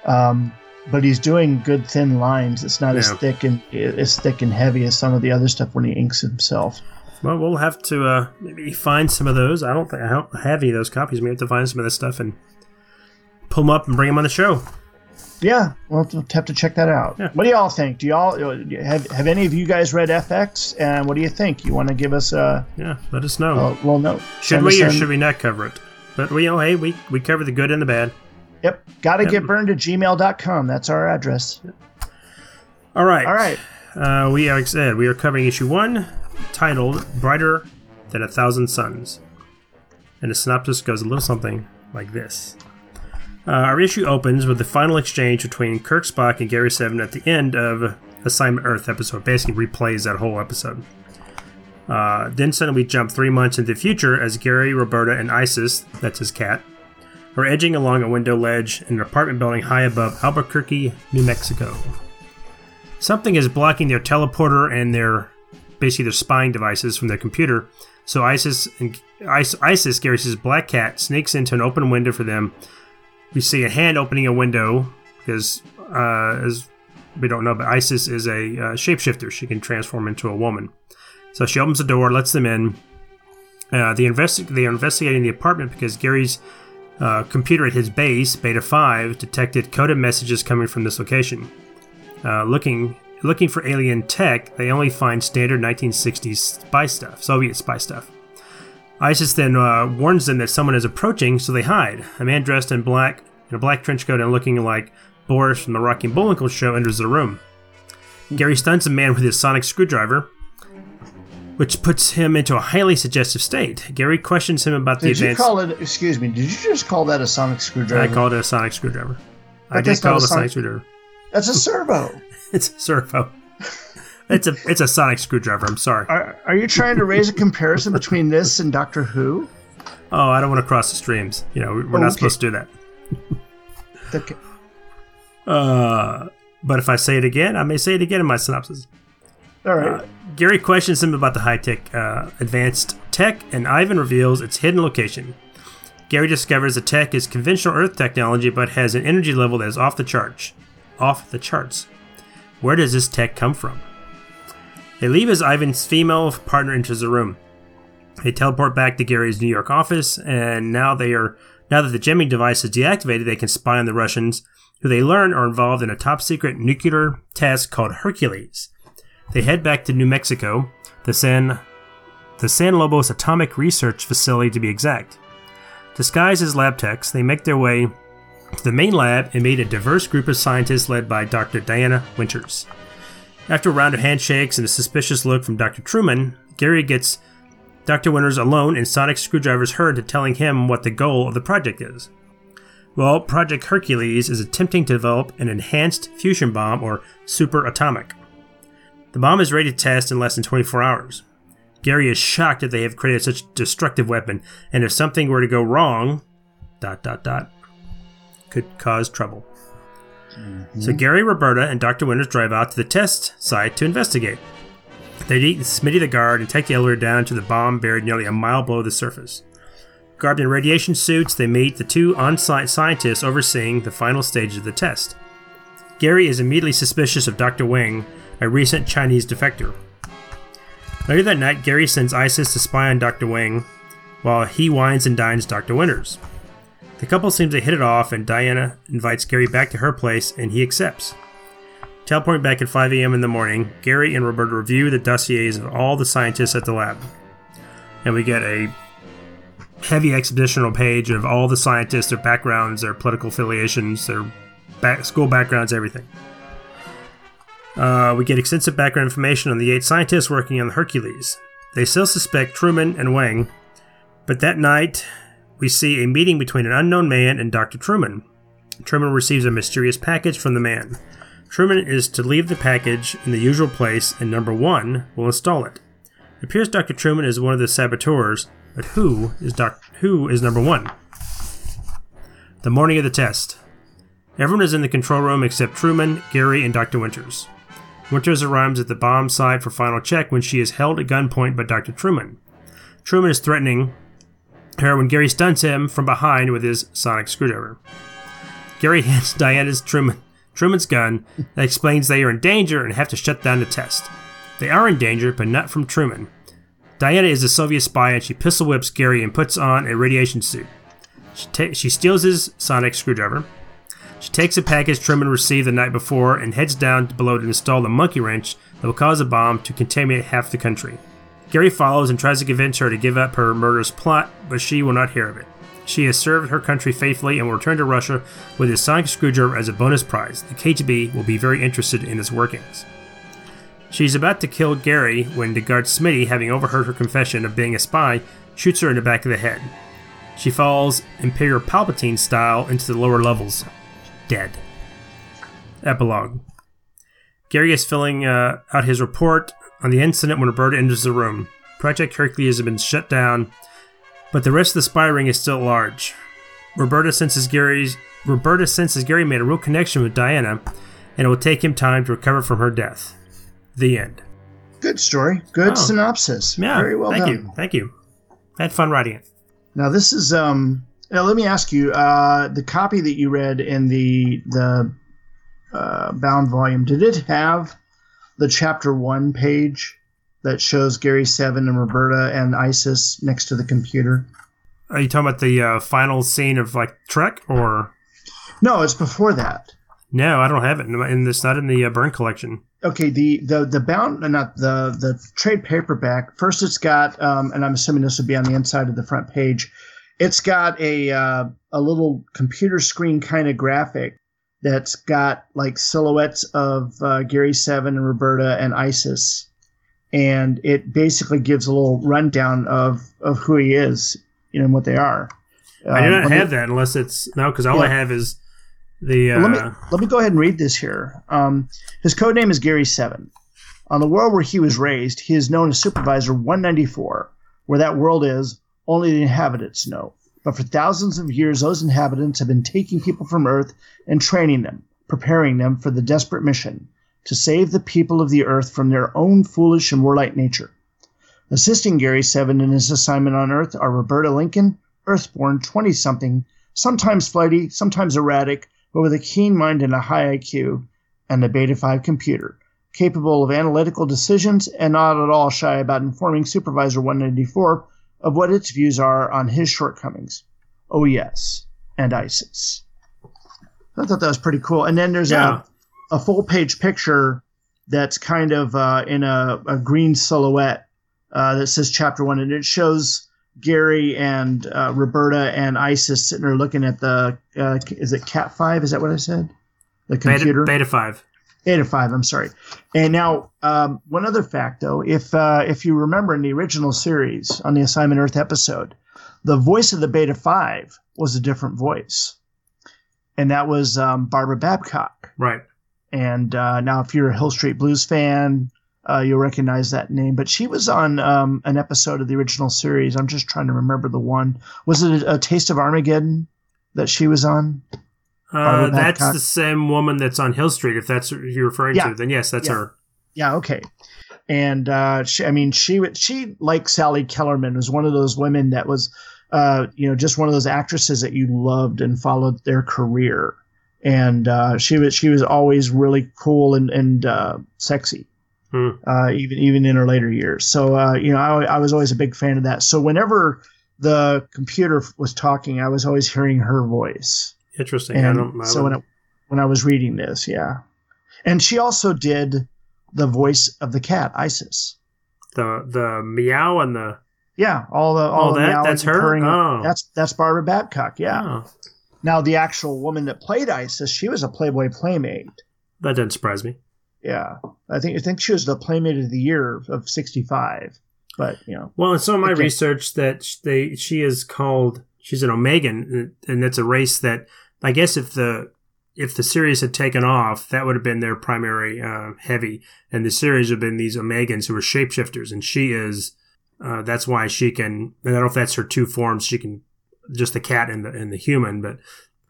um, but he's doing good thin lines. It's not as thick and as thick and heavy as some of the other stuff when he inks himself. well, we'll have to uh, maybe find some of those. I don't think I don't have any of those copies. We have to find some of this stuff and pull them up and bring them on the show. Yeah, we'll have to check that out. Yeah. What do y'all think? Do y'all uh, have have any of you guys read FX? And what do you think? You want to give us a, Yeah, let us know. little note? Should Send we or should we not cover it? But we, you know, hey, we we cover the good and the bad. Yep. Got to Yep. get burned at gmail.com. That's our address. All right, All right. Uh, we are like I said we are covering issue one, titled "Brighter Than a Thousand Suns," and the synopsis goes a little something like this. Uh, our issue opens with the final exchange between Kirk, Spock, and Gary Seven at the end of Assignment Earth episode. Basically, replays that whole episode. Uh, then suddenly we jump three months into the future as Gary, Roberta, and Isis, that's his cat, are edging along a window ledge in an apartment building high above Albuquerque, New Mexico. Something is blocking their teleporter and their basically their spying devices from their computer. So Isis and Is- Isis, Gary's black cat, sneaks into an open window for them. We see a hand opening a window because, uh, as we don't know, but Isis is a uh, shapeshifter. She can transform into a woman. So she opens the door, lets them in. Uh, they, investi- they are investigating the apartment because Gary's uh, computer at his base, Beta 5, detected coded messages coming from this location. Uh, looking looking for alien tech, they only find standard 1960s spy stuff, Soviet spy stuff. ISIS then uh, warns them that someone is approaching, so they hide. A man dressed in black, in a black trench coat and looking like Boris from the Rocky Bullwinkle show enters the room. Gary stuns the man with his sonic screwdriver, which puts him into a highly suggestive state. Gary questions him about the Did you advanced. call it? Excuse me. Did you just call that a sonic screwdriver? I called it a sonic screwdriver. I But did that's not call a it a sonic sonic- screwdriver. That's a servo. It's a servo. It's a it's a sonic screwdriver. I'm sorry. Are, are you trying to raise a comparison between this and Doctor Who? Oh, I don't want to cross the streams. You know, we're Oh, not okay. supposed to do that. Okay. Uh, but if I say it again, I may say it again in my synopsis. All right. Uh, Gary questions him about the high tech, uh, advanced tech, and Ivan reveals its hidden location. Gary discovers the tech is conventional Earth technology, but has an energy level that is off the charts. Off the charts. Where does this tech come from? They leave as Ivan's female partner enters the room. They teleport back to Gary's New York office, and now they are now that the jamming device is deactivated, they can spy on the Russians, who they learn are involved in a top secret nuclear test called Hercules. They head back to New Mexico, the San the San Lobos Atomic Research Facility to be exact. Disguised as lab techs, they make their way to the main lab and meet a diverse group of scientists led by Dr. Diana Winters. After a round of handshakes and a suspicious look from Dr. Truman, Gary gets Dr. Winters alone and Sonic Screwdriver's heard to telling him what the goal of the project is. Well, Project Hercules is attempting to develop an enhanced fusion bomb or super atomic. The bomb is ready to test in less than 24 hours. Gary is shocked that they have created such a destructive weapon, and if something were to go wrong, dot dot dot, could cause trouble. Mm-hmm. So Gary, Roberta, and Dr. Winters drive out to the test site to investigate. They meet Smitty the guard and take the elevator down to the bomb buried nearly a mile below the surface. Garbed in radiation suits, they meet the two on site scientists overseeing the final stages of the test. Gary is immediately suspicious of Dr. Wing, a recent Chinese defector. Later that night, Gary sends Isis to spy on Dr. Wing, while he wines and dines Dr. Winters. The couple seems to hit it off, and Diana invites Gary back to her place, and he accepts. Teleporting back at 5 a.m. in the morning, Gary and Roberta review the dossiers of all the scientists at the lab. And we get a heavy expositional page of all the scientists, their backgrounds, their political affiliations, their back, school backgrounds, everything. Uh, we get extensive background information on the eight scientists working on the Hercules. They still suspect Truman and Wang, but that night we see a meeting between an unknown man and Dr. Truman. Truman receives a mysterious package from the man. Truman is to leave the package in the usual place, and number one will install it. It appears Dr. Truman is one of the saboteurs, but who is Doc- who is number one? The morning of the test. Everyone is in the control room except Truman, Gary, and Dr. Winters. Winters arrives at the bomb site for final check when she is held at gunpoint by Dr. Truman. Truman is threatening her when Gary stuns him from behind with his sonic screwdriver. Gary hands Diana's Truman, Truman's gun that explains they are in danger and have to shut down the test. They are in danger, but not from Truman. Diana is a Soviet spy and she pistol whips Gary and puts on a radiation suit. She, ta- she steals his sonic screwdriver. She takes a package Truman received the night before and heads down below to install the monkey wrench that will cause a bomb to contaminate half the country. Gary follows and tries to convince her to give up her murderous plot, but she will not hear of it. She has served her country faithfully and will return to Russia with his sonic screwdriver as a bonus prize. The KGB will be very interested in its workings. She's about to kill Gary when the guard Smitty, having overheard her confession of being a spy, shoots her in the back of the head. She falls Imperial Palpatine style into the lower levels, dead. Epilogue Gary is filling uh, out his report on the incident when Roberta enters the room. Project Hercules has been shut down, but the rest of the spy ring is still large. Roberta senses Gary's Roberta senses Gary made a real connection with Diana, and it will take him time to recover from her death. The end. Good story. Good Oh. synopsis. Yeah, Very well thank done. you, thank you. I had fun writing it. Now this is um. Now let me ask you. Uh, the copy that you read in the the uh, bound volume did it have the chapter one page that shows Gary Seven and Roberta and Isis next to the computer? Are you talking about the uh, final scene of like Trek, or No, it's before that. no? I don't have it, and it's not in the uh, Byrne collection. Okay, the the the bound not the the trade paperback. First, it's got, um, and I'm assuming this would be on the inside of the front page. It's got a uh, a little computer screen kind of graphic that's got like silhouettes of uh, Gary Seven and Roberta and Isis, and it basically gives a little rundown of of who he is, you know, and what they are. I do Um, not let me- have that unless it's no, because all I have is the. Uh, let me let me go ahead and read this here. Um, his code name is Gary Seven. On the world where he was raised, he is known as Supervisor 194. Where that world is, only the inhabitants know. But for thousands of years, those inhabitants have been taking people from Earth and training them, preparing them for the desperate mission to save the people of the Earth from their own foolish and warlike nature. Assisting Gary Seven in his assignment on Earth are Roberta Lincoln, Earthborn 20 something, sometimes flighty, sometimes erratic, but with a keen mind and a high IQ, and the Beta 5 computer, capable of analytical decisions and not at all shy about informing Supervisor 194 of what its views are on his shortcomings. Oh, yes, and ISIS. I thought that was pretty cool. And then there's Yeah. a, a full page picture that's kind of uh, in a, a green silhouette uh, that says chapter one, and it shows Gary and uh, Roberta and Isis sitting there looking at the uh, is it Cat Five? Is that what I said? The computer beta, beta five. Beta five. I'm sorry. And now, um, one other fact though, if uh, if you remember in the original series on the Assignment Earth episode, the voice of the Beta five was a different voice, and that was um, Barbara Babcock. Right. And uh, now, if you're a Hill Street Blues fan, uh, you'll recognize that name. But she was on um, an episode of the original series. I'm just trying to remember the one. Was it a, a Taste of Armageddon that she was on? Uh, that's the same woman that's on Hill Street. If that's what you're referring Yeah. to, then yes, that's Yeah. her. Yeah, okay. And uh, she, I mean, she she like Sally Kellerman was one of those women that was, uh, you know, just one of those actresses that you loved and followed their career. And uh, she was she was always really cool and and uh, sexy, Hmm. uh, even even in her later years. So uh, you know, I, I was always a big fan of that. So whenever the computer was talking, I was always hearing her voice. Interesting. I don't. I so when I, when I was reading this, yeah, and she also did the voice of the cat Isis. the the meow and the Yeah, all the all Oh, the that- that's her? purring. Oh. That's that's Barbara Babcock. Yeah. oh, Now the actual woman that played Isis, she was a Playboy Playmate. that didn't surprise me. Yeah, I think I think she was the Playmate of the Year of '65. But you know, Well, in some of my research, that they she is called she's an Omegan, and it's a race that I guess if the if the series had taken off, that would have been their primary uh, heavy, and the series would have been these Omegans who are shapeshifters, and she is. Uh, that's why she can. I don't know if that's her two forms. She can just the cat and the and the human, but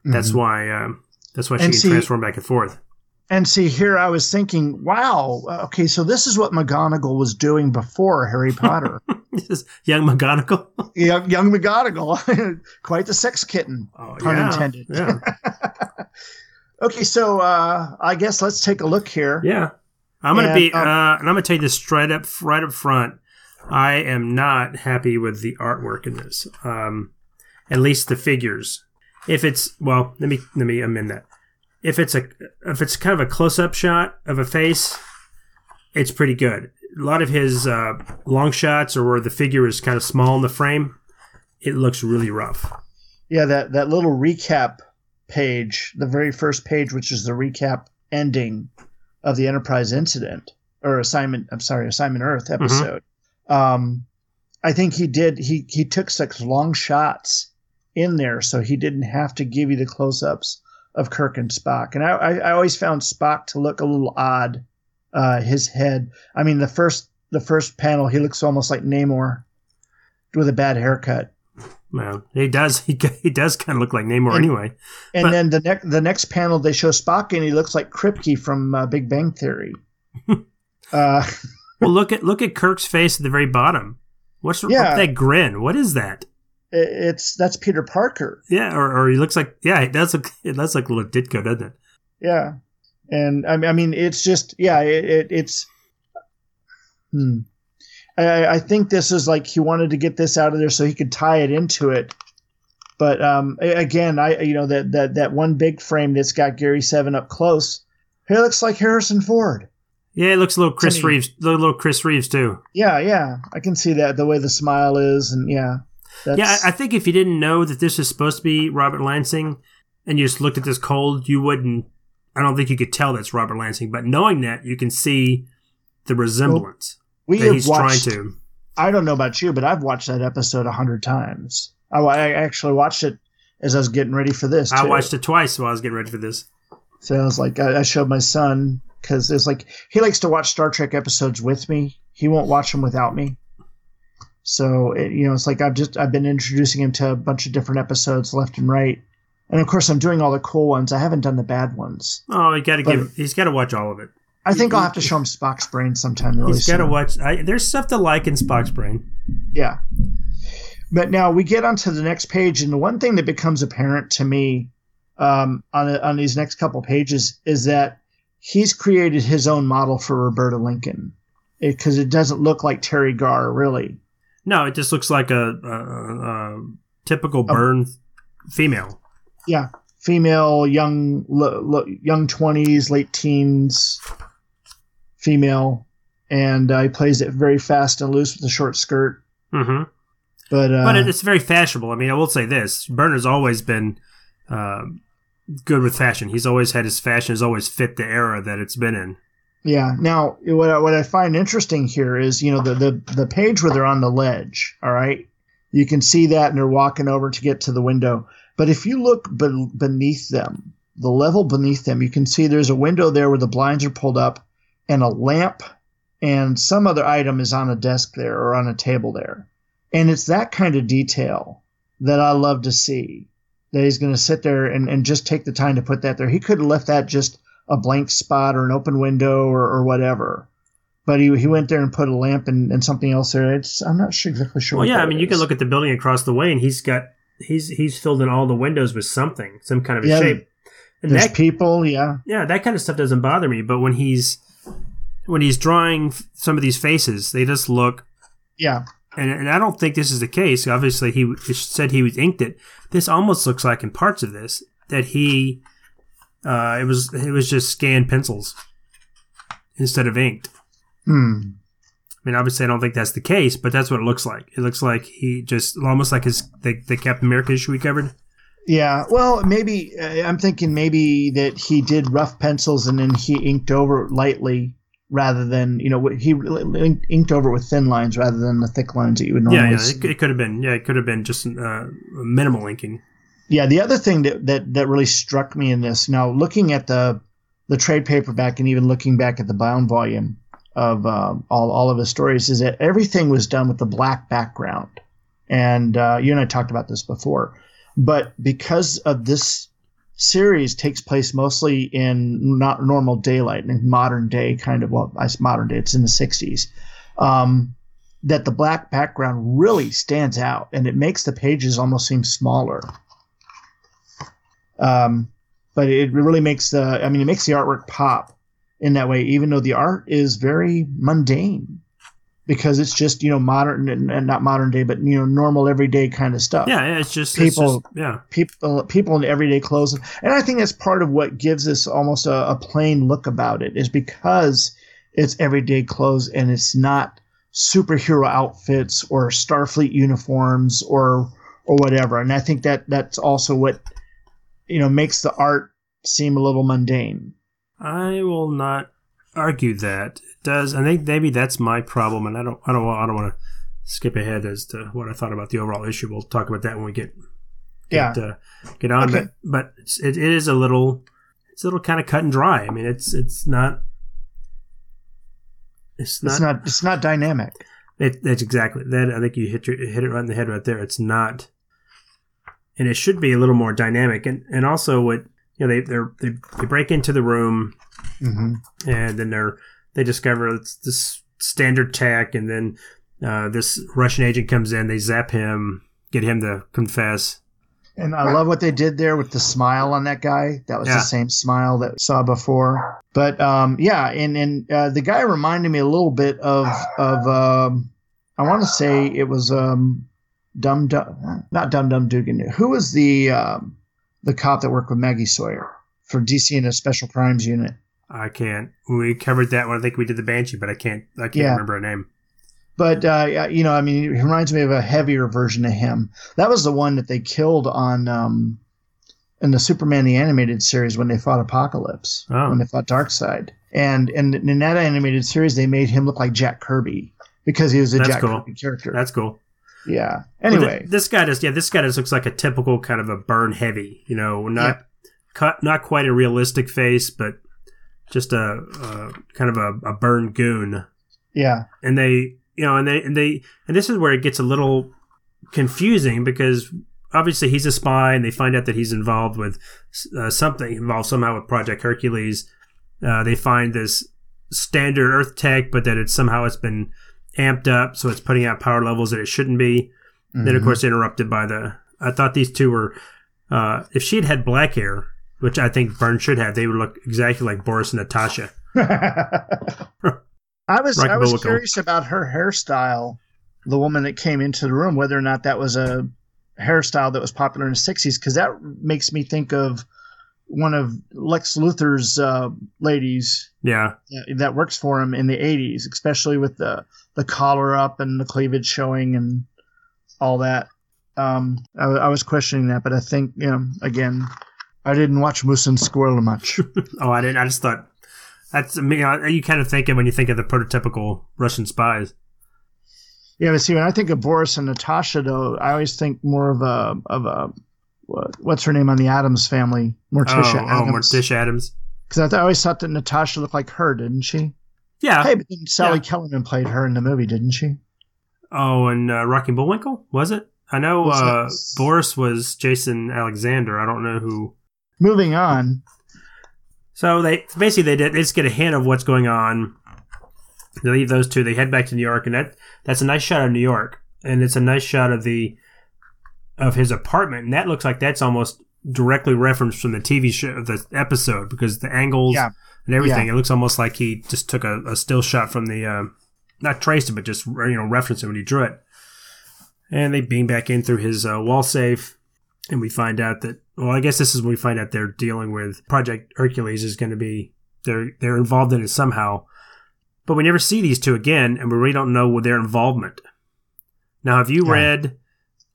that's Mhm. why um, that's why she And can see- transform back and forth. And see, here I was thinking, wow, okay, so this is what McGonagall was doing before Harry Potter. Young McGonagall. young, young McGonagall, quite the sex kitten, Oh, pun yeah, intended. Yeah, Okay, so uh, I guess let's take a look here. yeah. I'm gonna And, be, um, uh, and I'm gonna tell you this straight up, right up front. I am not happy with the artwork in this. Um, at least the figures. If it's well, let me let me amend that. If it's a if it's kind of a close up shot of a face, it's pretty good. A lot of his uh, long shots, or where the figure is kind of small in the frame, it looks really rough. Yeah, that that little recap page, the very first page, which is the recap ending of the Enterprise incident or assignment. I'm sorry, assignment Earth episode. Um, I think he did. He he took such long shots in there, so he didn't have to give you the close-ups of Kirk and Spock. And I I, I always found Spock to look a little odd. Uh, his head. I mean, the first the first panel, he looks almost like Namor with a bad haircut. Well, he does. He, he does kind of look like Namor And- anyway. And But- then the next the next panel, they show Spock, and he looks like Kripke from uh, Big Bang Theory. uh, well, look at look at Kirk's face at the very bottom. What's Yeah. what's that grin? What is that? it's that's Peter Parker. Yeah, or, or he looks like yeah, it does look it does look a little Ditko, doesn't it? Yeah, and I mean, I mean, it's just yeah, it, it, it's. Hmm. I, I think this is like he wanted to get this out of there so he could tie it into it, but um, again, I you know that that that one big frame that's got Gary Seven up close, he looks like Harrison Ford. Yeah, it looks a little Chris. Reeves, a little Chris Reeves too. Yeah, yeah, I can see that the way the smile is, and yeah, Yeah, I, I think if you didn't know that this is supposed to be Robert Lansing, and you just looked at this cold, you wouldn't. I don't think you could tell that's Robert Lansing. But knowing that, you can see the resemblance we that he's watched. trying to. I don't know about you, but I've watched that episode a hundred times. I, I actually watched it as I was getting ready for this. I watched it twice while I was getting ready for this. So I was like, I, I showed my son because it's like he likes to watch Star Trek episodes with me. He won't watch them without me. So it, you know, it's like I've just I've been introducing him to a bunch of different episodes left and right, and of course I'm doing all the cool ones. I haven't done the bad ones. Oh, you got to give. He's got to watch all of it. I think I'll have to show him Spock's brain sometime. Really He's got to watch. I, there's stuff to like in Spock's brain. Yeah. But now we get onto the next page, and the one thing that becomes apparent to me um, on on these next couple pages is that he's created his own model for Roberta Lincoln because it, doesn't look like Teri Garr really. No, it just looks like a, a, a typical Byrne female. Yeah, female, young, lo, lo, young twenties, late teens, female, and uh, he plays it very fast and loose with a short skirt. hmm But uh, but it's very fashionable. I mean, I will say this: Burner's always been uh, good with fashion. He's always had his fashion has always fit the era that it's been in. Yeah. Now, what I, what I find interesting here is, you know, the, the the page where they're on the ledge. All right, you can see that, and they're walking over to get to the window. But if you look be- beneath them, the level beneath them, you can see there's a window there where the blinds are pulled up, and a lamp, and some other item is on a desk there or on a table there, and it's that kind of detail that I love to see. That he's going to sit there and, and just take the time to put that there. He could have left that just a blank spot or an open window or, or whatever. But he, he went there and put a lamp and, and something else there. It's, I'm not sure exactly sure. Well, yeah, I mean, you can look at the building across the way, and he's got he's he's filled in all the windows with something, some kind of a Yeah, shape. And There's that people, yeah. yeah, that kind of stuff doesn't bother me. But when he's when he's drawing some of these faces, they just look. Yeah. And, and I don't think this is the case. Obviously, he said he was inked it. This almost looks like in parts of this that he uh, it was it was just scanned pencils instead of inked. Hmm. I mean, obviously, I don't think that's the case, but that's what it looks like. It looks like he just almost like his the, the Captain America issue we covered. Yeah. Well, maybe uh, I'm thinking maybe that he did rough pencils and then he inked over lightly rather than, you know, he inked over with thin lines rather than the thick lines that you would normally Yeah, yeah, it, it could have been. Yeah, it could have been just uh, minimal inking. Yeah, the other thing that, that that really struck me in this now, looking at the the trade paperback and even looking back at the bound volume of um, all all of his stories, is that everything was done with the black background. And uh, you and I talked about this before, but because of this series takes place mostly in not normal daylight in modern day kind of well, modern day, it's in the '60s. Um, that the black background really stands out and it makes the pages almost seem smaller. Um, but it really makes the, I mean, it makes the artwork pop in that way, even though the art is very mundane because it's just, you know, modern and not modern day, but, you know, normal everyday kind of stuff. Yeah, yeah, it's just it's People, just- yeah. people, people in everyday clothes. And I think that's part of what gives this almost a, a plain look about it is because it's everyday clothes and it's not superhero outfits or Starfleet uniforms or, or whatever. And I think that that's also what, you know, makes the art seem a little mundane. I will not argue that it does. I think maybe that's my problem, and I don't, I don't, I don't want to skip ahead as to what I thought about the overall issue. We'll talk about that when we get, Yeah. get, uh, get on. Okay. But, but it's, it, it is a little, it's a little kind of cut and dry. I mean, it's, it's not. It's not. It's not. It's not dynamic. It, that's exactly that. I think you hit your, hit it right in the head right there. It's not, and it should be a little more dynamic. And and also what you know they they're, they they break into the room, hmm and then they're they discover it's this standard tech, and then uh, this Russian agent comes in. They zap him, get him to confess. And I love what they did there with the smile on that guy. That was Yeah. the same smile that we saw before. But um, yeah, and and uh, the guy reminded me a little bit of of um, I want to say it was um, Dum Dum, not Dum Dum Dugan. Who was the um, the cop that worked with Maggie Sawyer for DC and a Special Crimes Unit? I can't. We covered that one. I think we did the Banshee, but I can't. I can't Yeah. remember her name. But uh, you know, I mean, it reminds me of a heavier version of him. That was the one that they killed on um, in the Superman the animated series when they fought Apocalypse, Oh. when they fought Darkseid, and and in that animated series they made him look like Jack Kirby because he was a That's Jack cool. Kirby character. That's cool. Yeah. Anyway, th- this guy does. Yeah, this guy just looks like a typical kind of a Byrne heavy. You know, not cut, not quite a realistic face, but just a, a kind of a, a Byrne goon. yeah, And they, you know, and they and they and this is where it gets a little confusing because obviously he's a spy, and they find out that he's involved with uh, something involved somehow with Project Hercules. Uh, they find this standard Earth tech, but that it's somehow it's been amped up, so it's putting out power levels that it shouldn't be. Then of Mhm. course interrupted by the. I thought these two were. Uh, if she had had black hair, which I think Byrne should have, they would look exactly like Boris and Natasha. I was I was curious about her hairstyle, the woman that came into the room, whether or not that was a hairstyle that was popular in the '60s, because that makes me think of one of Lex Luthor's uh, ladies Yeah, that- that works for him in the '80s, especially with the the collar up and the cleavage showing and all that. Um, I, I was questioning that, but I think you know again, I didn't watch Moose and Squirrel much. Oh, I didn't. I just thought that's. I mean, you kind of think of when you think of the prototypical Russian spies. Yeah, but see, when I think of Boris and Natasha, though, I always think more of a of a what, what's her name on the Addams family, Morticia oh, oh, Addams. Morticia Addams. Because I, th- I always thought that Natasha looked like her, didn't she? Yeah. Hey, but then Sally Yeah. Kellerman played her in the movie, didn't she? Oh, and uh, Rocky Bullwinkle was it? I know uh, Boris was Jason Alexander. I don't know who. Moving on. So they basically they, did, they just get a hint of what's going on. They leave those two. They head back to New York, and that that's a nice shot of New York, and it's a nice shot of the of his apartment, and that looks like that's almost directly referenced from the TV show, the episode, because the angles Yeah. And everything. Yeah. It looks almost like he just took a, a still shot from the uh, not traced it, but just you know referenced it when he drew it. And they beam back in through his uh, wall safe, and we find out that well, I guess this is when we find out they're dealing with Project Hercules is going to be they're they're involved in it somehow, but we never see these two again, and we really don't know their involvement. Now, have you Yeah. read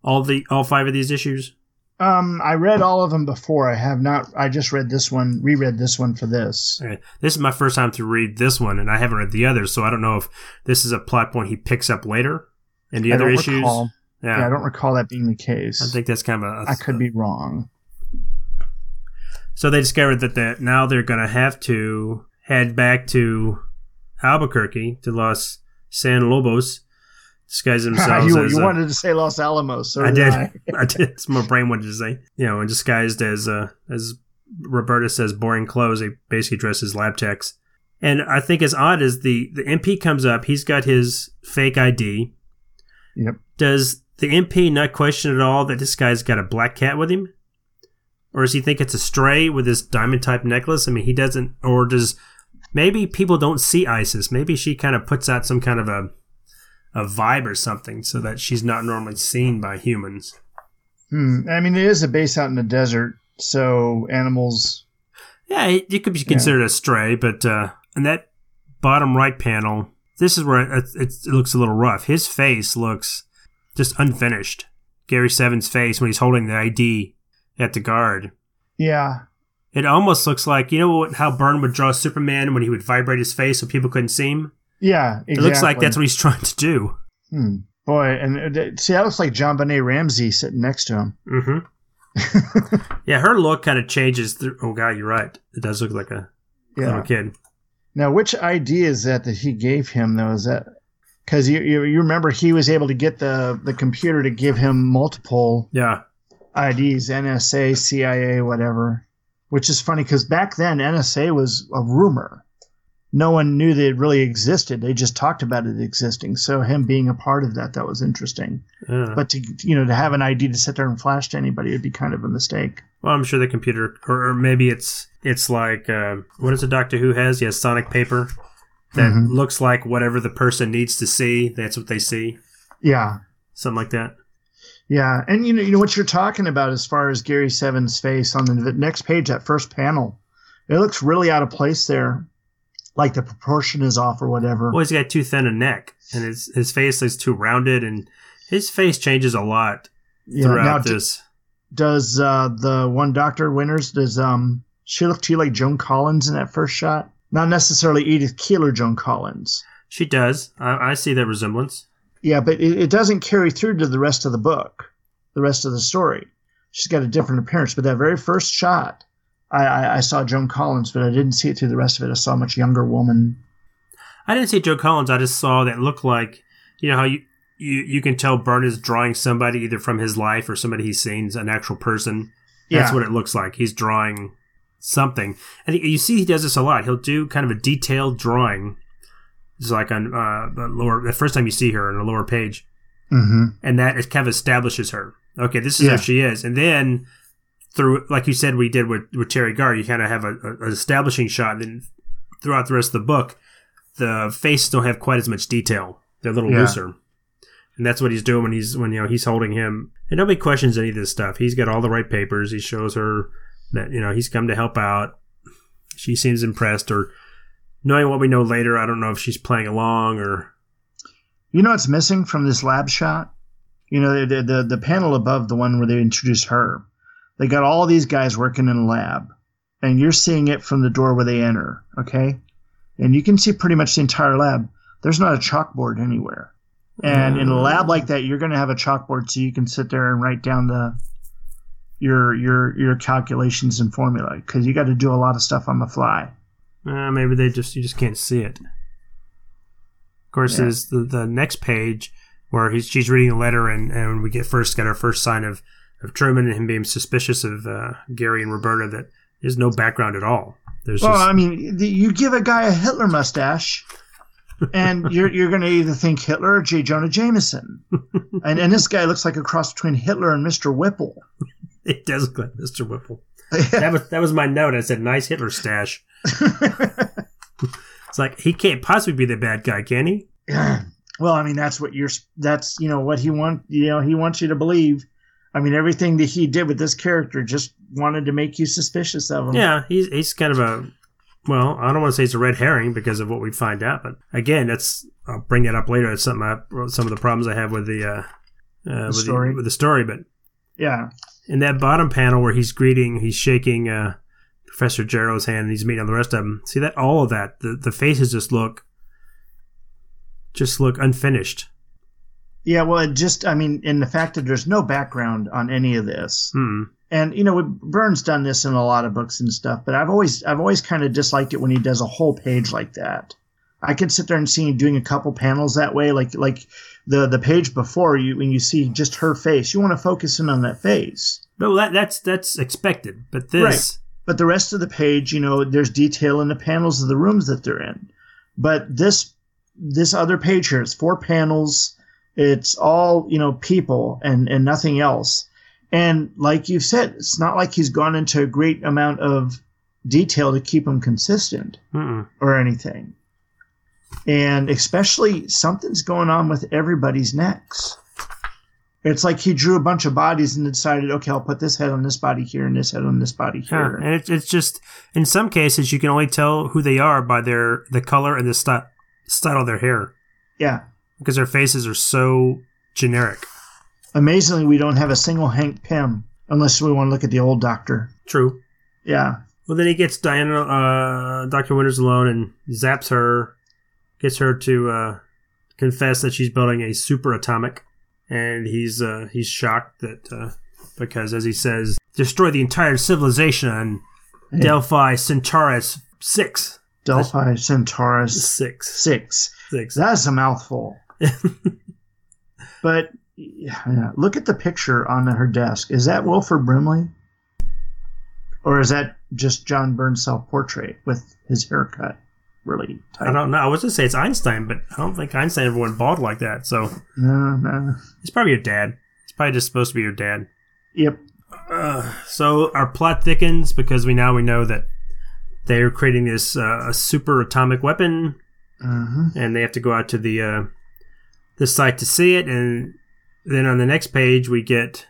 all the all five of these issues? Um, I read all of them before. I have not. I just read this one, reread this one for this. This is my first time to read this one, and I haven't read the others, so I don't know if this is a plot point he picks up later in the I other issues. recall. Yeah. Yeah, I don't recall that being the case. I think that's kind of a. I could be wrong. So they discovered that the, now they're going to have to head back to Albuquerque to Los San Lobos, disguise themselves you you uh, wanted to say Los Alamos. So I did. I. I did. It's my brain wanted to say. You know, and disguised as uh, as Roberta says, boring clothes. They basically dress as lab techs. And I think as odd as the the MP comes up, he's got his fake ID. Yep. Does the MP not question at all that this guy's got a black cat with him? Or does he think it's a stray with this diamond type necklace? I mean, he doesn't. Or does maybe people don't see Isis? Maybe she kind of puts out some kind of a a vibe or something so that she's not normally seen by humans. Hmm. I mean, it is a base out in the desert, so animals. Yeah, it, it could be considered a stray, but uh, in that bottom right panel, this is where it, it, it looks a little rough. His face looks just unfinished. Gary Seven's face when he's holding the ID at the guard. Yeah. It almost looks like you know what, how Byrne would draw Superman when he would vibrate his face so people couldn't see him. Yeah. Exactly. It looks like that's what he's trying to do. Hmm. Boy, and uh, see, that looks like JonBenét Ramsey sitting next to him. Mm-hmm. yeah, her look kind of changes. Through, oh God, you're right. It does look like a Yeah. little kid. Now, which ID is that that he gave him though? Is that because you, you you remember he was able to get the the computer to give him multiple Yeah. IDs, NSA, CIA, whatever. Which is funny because back then NSA was a rumor. No one knew that it really existed. They just talked about it existing. So him being a part of that, that was interesting. Yeah. But to you know to have an ID to sit there and flash to anybody would be kind of a mistake. Well, I'm sure the computer, or, maybe it's it's like uh, what is a Doctor Who has? He has sonic paper that Mhm. looks like whatever the person needs to see. That's what they see. Yeah. Something like that. Yeah, and you know, you know what you're talking about as far as Gary Seven's face on the next page, that first panel, it looks really out of place there, like the proportion is off or whatever. Well, he's got too thin a neck, and his his face is too rounded, and his face changes a lot Yeah, throughout now d- this. Does uh, the one Doctor Winters does um she look to you like Joan Collins in that first shot? Not necessarily Edith Keeler, Joan Collins. She does. I, I see that resemblance. Yeah, but it, it doesn't carry through to the rest of the book, the rest of the story. She's got a different appearance, but that very first shot, I, I, I saw Joan Collins, but I didn't see it through the rest of it. I saw a much younger woman. I didn't see Joan Collins. I just saw that looked like you know how you you, you can tell Byrne is drawing somebody either from his life or somebody he's seen, an actual person. That's Yeah. what it looks like. He's drawing something, and you see he does this a lot. He'll do kind of a detailed drawing, just like on uh, the lower the first time you see her on the lower page, Mm-hmm. and that it kind of establishes her. Okay, this is Yeah. who she is, and then through like you said we did with, with Teri Garr, you kind of have a, a, an establishing shot. And then throughout the rest of the book, the faces don't have quite as much detail. They're a little Yeah. looser, and that's what he's doing when he's when you know he's holding him. And nobody questions any of this stuff. He's got all the right papers. He shows her that you know he's come to help out. She seems impressed, or knowing what we know later, I don't know if she's playing along or You know what's missing from this lab shot? You know, the, the, the panel above the one where they introduce her. They got all these guys working in a lab, and you're seeing it from the door where they enter, okay? And you can see pretty much the entire lab. There's not a chalkboard anywhere. And in a lab like that, you're going to have a chalkboard so you can sit there and write down the your your your calculations and formula because you got to do a lot of stuff on the fly. Uh, maybe they just you just can't see it. Of course, Yeah. there's the, the next page where he's she's reading a letter and, and we get first got our first sign of, of Truman and him being suspicious of uh, Gary and Roberta that there's no background at all. There's Well, just I mean, the, you give a guy a Hitler mustache, and you're you're going to either think Hitler or J. Jonah Jameson, and and this guy looks like a cross between Hitler and Mr. Whipple. it does look like Mr. Whipple. that was that was my note. I said nice Hitler stash. it's like he can't possibly be the bad guy, can he? well, I mean, that's what you're. That's you know what he want. You know, he wants you to believe. I mean, everything that he did with this character just wanted to make you suspicious of him. Yeah, he's he's kind of a well, I don't want to say it's a red herring because of what we find out, but again, that's I'll bring that up later. It's something I, some of the problems I have with the uh, uh with story. the, with the story. But Yeah. in that bottom panel where he's greeting, he's shaking uh, Professor Jarrow's hand, and he's meeting all the rest of them. See that all of that, the the faces just look just look unfinished. Yeah, well, it just, I mean, in the fact that there's no background on any of this. Hmm. And, you know, Byrne's done this in a lot of books and stuff, but I've always, I've always kind of disliked it when he does a whole page like that. I could sit there and see him doing a couple panels that way, like, like the, the page before you, when you see just her face, you want to focus in on that face. No, that that's that's expected, but this Right. But the rest of the page, you know, there's detail in the panels of the rooms that they're in. But this this other page here, it's four panels. It's all you know, people and and nothing else. And like you've said, it's not like he's gone into a great amount of detail to keep them consistent Mm-mm. or anything. And especially something's going on with everybody's necks. It's like he drew a bunch of bodies and decided, okay, I'll put this head on this body here and this head on this body Yeah, here. and it's it's just in some cases you can only tell who they are by their the color and the sty- style of their hair Yeah. Because their faces are so generic. Amazingly, we don't have a single Hank Pym unless we want to look at the old doctor. True. Yeah. Well, then he gets Diana, uh, Doctor Winters alone and zaps her, gets her to uh, confess that she's building a super atomic, and he's uh, he's shocked that uh, because, as he says, destroy the entire civilization on Yeah. Delphi Centaurus Six. Delphi Centaurus Six. six. Six. That's a mouthful. but yeah, look at the picture on her desk. Is that Wilford Brimley? Or is that just John Byrne's self portrait with his haircut really tight? I don't know. I was gonna say it's Einstein, but I don't think Einstein ever went bald like that. So No, no. it's probably your dad. It's probably just supposed to be your dad. Yep. Uh, so our plot thickens because we now we know that they're creating this uh, a super atomic weapon, Uh-huh. and they have to go out to the uh, the site to see it. And then on the next page we get.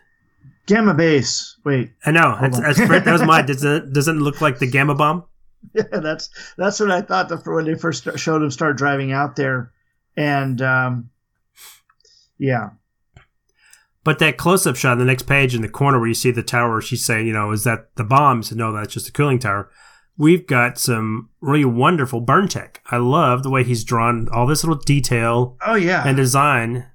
Gamma base. Wait. I know that's, that's, that was my. Does it doesn't look like the gamma bomb? Yeah, that's that's what I thought the, when they first showed him start driving out there, and um, yeah, But that close up shot on the next page in the corner where you see the tower, she's saying, you know, is that the bomb? He said, no, that's just a cooling tower. We've got some really wonderful Byrne tech. I love the way he's drawn all this little detail oh yeah. and design.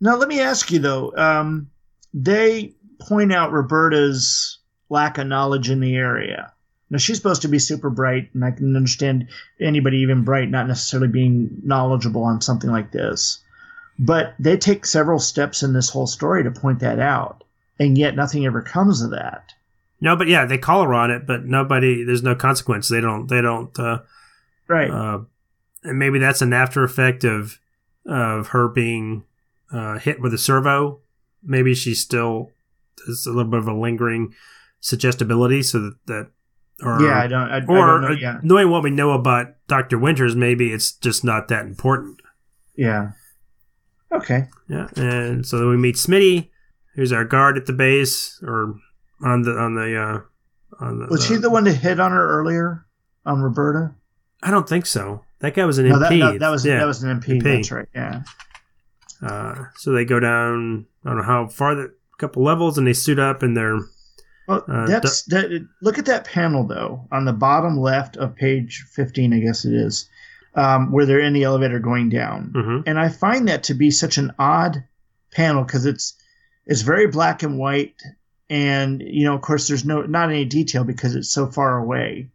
Now let me ask you though, um, they point out Roberta's lack of knowledge in the area. Now she's supposed to be super bright, and I can understand anybody even bright not necessarily being knowledgeable on something like this. But they take several steps in this whole story to point that out, and yet nothing ever comes of that. No, but yeah, they call her on it, but nobody, there's no consequence. They don't, they don't, uh, Right. uh, and maybe that's an after effect of, of her being, uh, hit with a servo. Maybe she's still, there's a little bit of a lingering suggestibility so that, that or, yeah, I don't. I, I or don't know. Yeah, knowing what we know about Dr. Winters, maybe it's just not that important. yeah. Okay. Yeah. And so then we meet Smitty, who's our guard at the base or on the, on the, uh, on the, Was he the one that hit on her earlier on Roberta? I don't think so. That guy was an No, MP. that, that was Yeah. that was an MP. MP. That's right. Yeah. Uh, so they go down, I don't know how far, the couple levels, and they suit up and they're, Well, Uh, that's that. Look at that panel though on the bottom left of page fifteen, I guess it is, um, where they're in the elevator going down, Mhm. and I find that to be such an odd panel because it's it's very black and white, and you know, of course, there's no not any detail because it's so far away.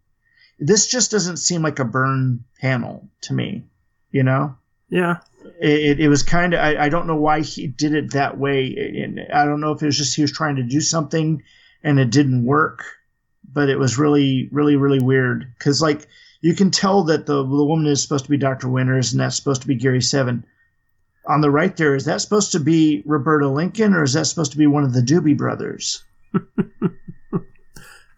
This just doesn't seem like a Byrne panel to me, you know. yeah. It, it, was kind of I, I don't know why he did it that way and i don't know if it was just he was trying to do something and it didn't work but it was really really really weird because like you can tell that the, the woman is supposed to be dr winters and that's supposed to be gary seven on the right there is that supposed to be roberta lincoln or is that supposed to be one of the doobie brothers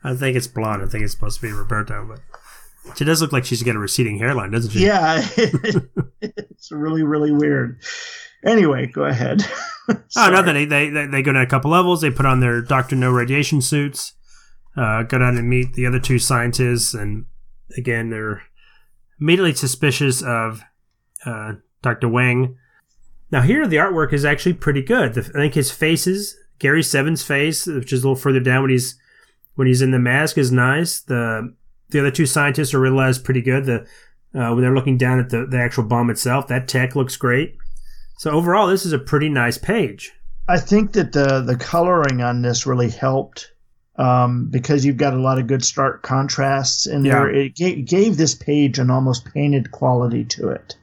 I think it's blonde. I think it's supposed to be Roberta, but she does look like she's got a receding hairline, doesn't she? yeah it's really really weird anyway go ahead Oh, nothing. They, they they go down a couple levels. They put on their Doctor No radiation suits. Uh, go down and meet the other two scientists, and again they're immediately suspicious of uh, Doctor Wang. Now here the artwork is actually pretty good. The, I think his faces, Gary Seven's face, which is a little further down when he's when he's in the mask, is nice. The the other two scientists are realized pretty good. The uh, when they're looking down at the, the actual bomb itself, that tech looks great. So overall, this is a pretty nice page. I think that the the coloring on this really helped um, because you've got a lot of good stark contrasts in there. Yeah. It gave, gave this page an almost painted quality to it.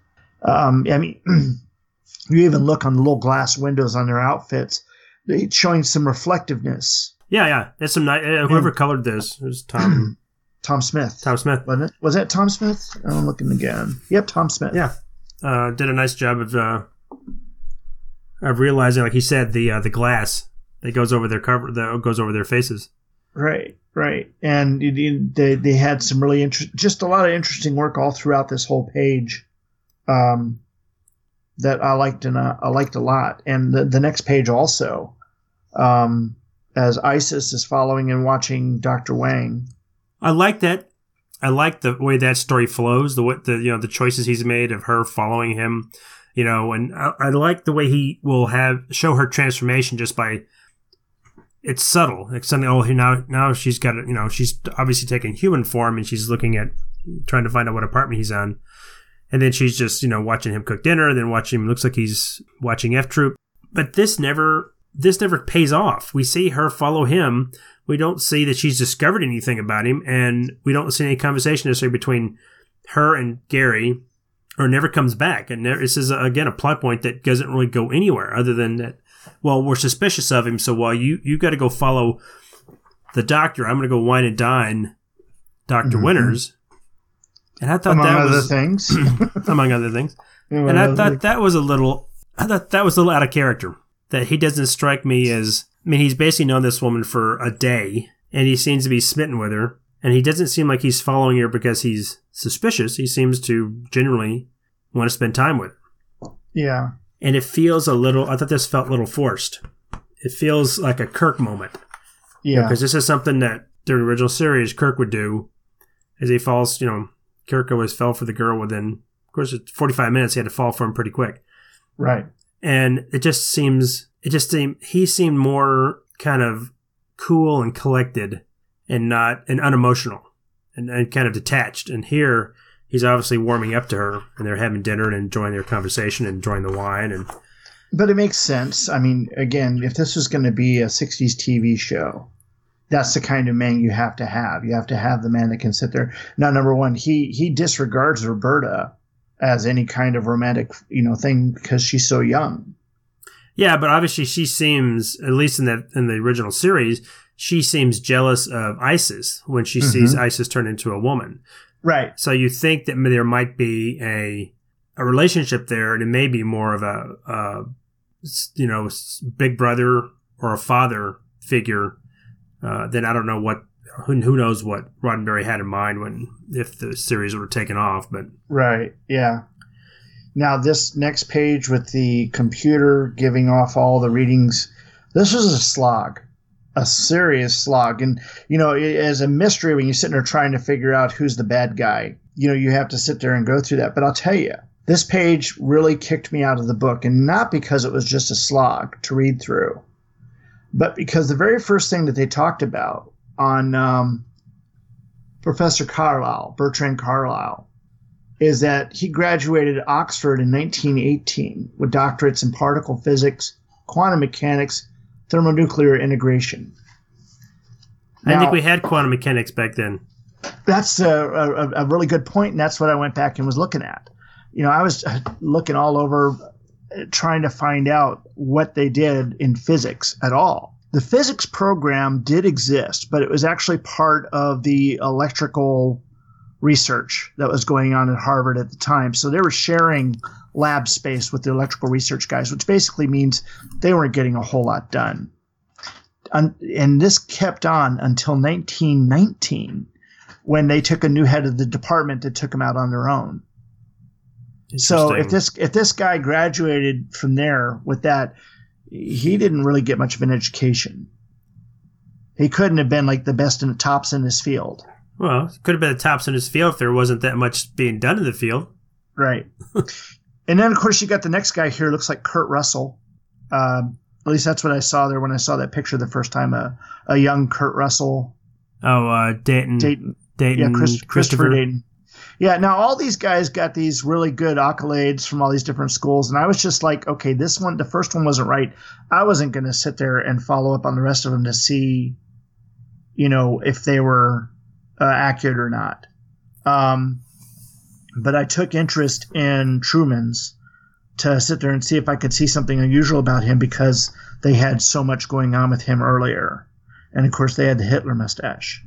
Um, I mean, you even look on the little glass windows on their outfits; it's showing some reflectiveness. Yeah, yeah. That's some nice. Uh, whoever colored this was Tom Tom Smith, Tom Smith. wasn't it? Was that Tom Smith? I'm looking again. Yep, Tom Smith. Yeah, uh, did a nice job of uh, of realizing, like he said, the uh, the glass that goes over their cover that goes over their faces. Right, right, and it, it- they they had some really interest, just a lot of interesting work all throughout this whole page, um, that I liked and uh, I liked a lot. And the the next page also, um, as Isis is following and watching Doctor Wang. I like that. I like the way that story flows. The what the you know the choices he's made of her following him. You know, and I, I like the way he will have show her transformation just by. It's subtle. It's something. Oh, now now she's got it. you know she's obviously taking human form and she's looking at trying to find out what apartment he's on, and then she's just you know watching him cook dinner, and then watching him looks like he's watching F Troop. But this never this never pays off. We see her follow him. We don't see that she's discovered anything about him, and we don't see any conversation necessarily between her and Gary, or never comes back. And this is again a plot point that doesn't really go anywhere other than that. Well, we're suspicious of him, so while you you got to go follow the doctor, I'm going to go wine and dine doctor Mhm. Winters. And I thought Among that other was things. among other things. Among and I thought things. that was a little, I thought that was a little out of character. That he doesn't strike me as, I mean, he's basically known this woman for a day, and he seems to be smitten with her, and he doesn't seem like he's following her because he's suspicious. He seems to genuinely want to spend time with her. Yeah. And it feels a little, I thought this felt a little forced. It feels like a Kirk moment. Yeah. Because this is something that during the original series Kirk would do as he falls, you know, Kirk always fell for the girl within, of course, it's 45 minutes. He had to fall for him pretty quick. Right. And it just seems, it just seemed, he seemed more kind of cool and collected and not, and unemotional and, and kind of detached. And here he's obviously warming up to her and they're having dinner and enjoying their conversation and enjoying the wine. And But it makes sense. I mean, again, if this was going to be a 60s TV show, that's the kind of man you have to have. You have to have the man that can sit there. Now, number one, he he disregards Roberta as any kind of romantic, you know, thing because she's so young. Yeah, but obviously she seems, at least in the in the original series, she seems jealous of Isis when she sees Mhm. Isis turn into a woman. Right. So you think that there might be a a relationship there, and it may be more of a, a you know big brother or a father figure. Uh, then I don't know what who, who knows what Roddenberry had in mind when if the series were taken off, but Right. Yeah. Now, this next page with the computer giving off all the readings, this was a slog, a serious slog. And, you know, as a mystery, when you're sitting there trying to figure out who's the bad guy, you know, you have to sit there and go through that. But I'll tell you, this page really kicked me out of the book, and not because it was just a slog to read through, but because the very first thing that they talked about on um, Professor Carlyle, Bertrand Carlyle, is that he graduated Oxford in 1918 with doctorates in particle physics, quantum mechanics, thermonuclear integration. I think we had quantum mechanics back then. That's a, a, a really good point, and that's what I went back and was looking at. You know, I was uh, looking all over uh, trying to find out what they did in physics at all. The physics program did exist, but it was actually part of the electrical research that was going on at Harvard at the time. So they were sharing lab space with the electrical research guys, which basically means they weren't getting a whole lot done. And this kept on until 1919 when they took a new head of the department that took them out on their own. So if this if this guy graduated from there with that, he didn't really get much of an education. He couldn't have been like the best and the tops in his field. Well, could have been the tops in his field if there wasn't that much being done in the field. Right. and then, of course, you got the next guy here. Looks like Kurt Russell. Um, at least that's what I saw there when I saw that picture the first time. A, a young Kurt Russell. Oh, uh, Dayton. Dayton. Dayton. yeah, Chris, Christopher Christopher. Dayton. Yeah, now all these guys got these really good accolades from all these different schools, and I was just like, okay, this one, the first one wasn't right. I wasn't going to sit there and follow up on the rest of them to see, you know, if they were uh, accurate or not. Um, but I took interest in Truman's to sit there and see if I could see something unusual about him because they had so much going on with him earlier, and of course they had the Hitler mustache.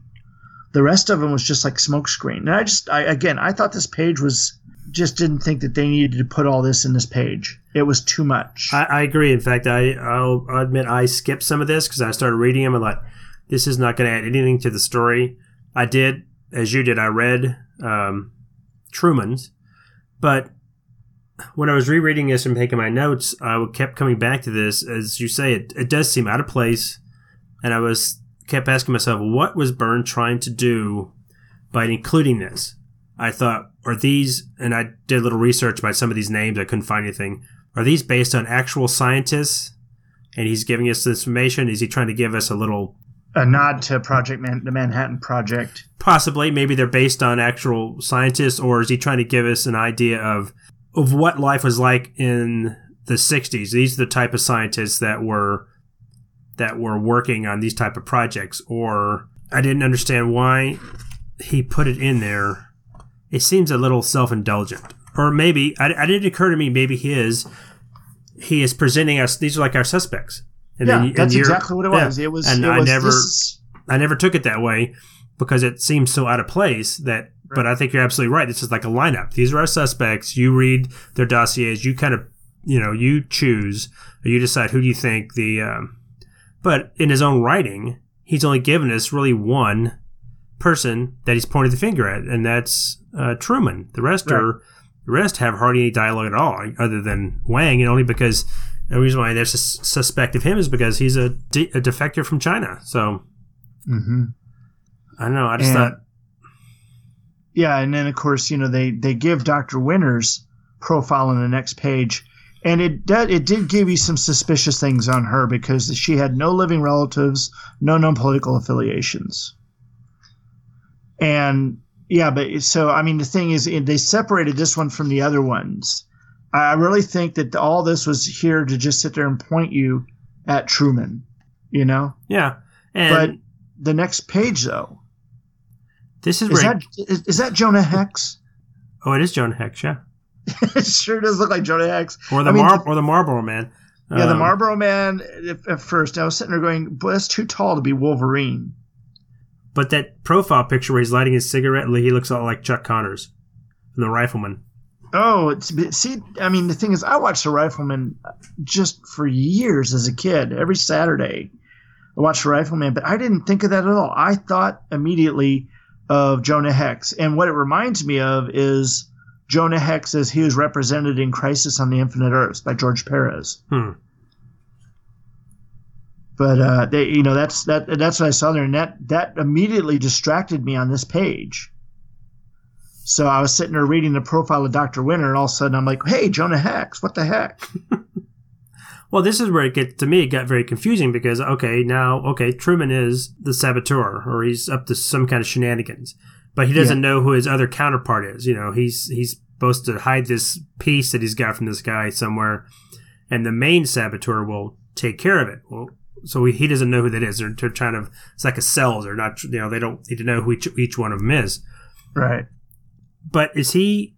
The rest of them was just like smokescreen. And I just, I again, I thought this page was just didn't think that they needed to put all this in this page. It was too much. I, I agree. In fact, I, I'll admit I skipped some of this because I started reading them and like, this is not going to add anything to the story. I did, as you did, I read um, Truman's, but when I was rereading this and making my notes, I kept coming back to this. As you say, it, it does seem out of place, and I was kept asking myself, what was Byrne trying to do by including this? I thought, are these, and I did a little research by some of these names, I couldn't find anything. Are these based on actual scientists? And he's giving us this information. Is he trying to give us a little, a nod to Project Man, the Manhattan Project. possibly, maybe they're based on actual scientists, or is he trying to give us an idea of, of what life was like in the 60s? These are the type of scientists that were, that were working on these type of projects. Or I didn't understand why he put it in there it seems a little self indulgent. Or maybe I, I didn't occur to me. Maybe he is he is presenting us. These are like our suspects. And yeah, then, that's exactly what it was. Yeah. It was. And it I was, never I never took it that way because it seems so out of place that. Right. But I think you're absolutely right. This is like a lineup. These are our suspects. You read their dossiers. You kind of you know you choose or you decide who do you think the. Um, but in his own writing, he's only given us really one person that he's pointed the finger at, and that's uh, Truman. The rest right. are the rest have hardly any dialogue at all, other than Wang, and only because the reason why they're sus- suspect of him is because he's a, de- a defector from China. So mm-hmm. I don't know. I just and, thought, yeah, and then of course you know they they give Doctor Winter's profile on the next page, and it did it did give you some suspicious things on her because she had no living relatives, no known political affiliations, and yeah, but so I mean the thing is they separated this one from the other ones. I really think that all this was here to just sit there and point you at Truman, you know? Yeah. And but the next page though. This is, is that is, is that Jonah Hex? Oh, it is Jonah Hex, yeah. it sure does look like Jonah Hex. Or the I mean, Mar- or the Marlboro Man. Yeah, um, the Marlboro Man. At first, I was sitting there going, "Boy, that's too tall to be Wolverine." But that profile picture where he's lighting his cigarette, he looks a lot like Chuck Connors from The Rifleman. Oh, see, I mean, the thing is, I watched The Rifleman just for years as a kid. Every Saturday, I watched The Rifleman, but I didn't think of that at all. I thought immediately of Jonah Hex, and what it reminds me of is Jonah Hex as he was represented in Crisis on the Infinite Earths by George Perez. Hmm but uh, they, you know, that's that that's what I saw there, and that that immediately distracted me on this page. So I was sitting there reading the profile of Doctor Winter, and all of a sudden I'm like, "Hey, Jonah Hex, what the heck?" well, this is where it get to me. It got very confusing because okay, now okay, Truman is the saboteur, or he's up to some kind of shenanigans, but he doesn't yeah. know who his other counterpart is. You know, he's he's supposed to hide this piece that he's got from this guy somewhere, and the main saboteur will take care of it. Well, so he doesn't know who that is. They're, they're trying to, it's like a cell. They're not, you know, they don't need to know who each, each one of them is. Right. But is he,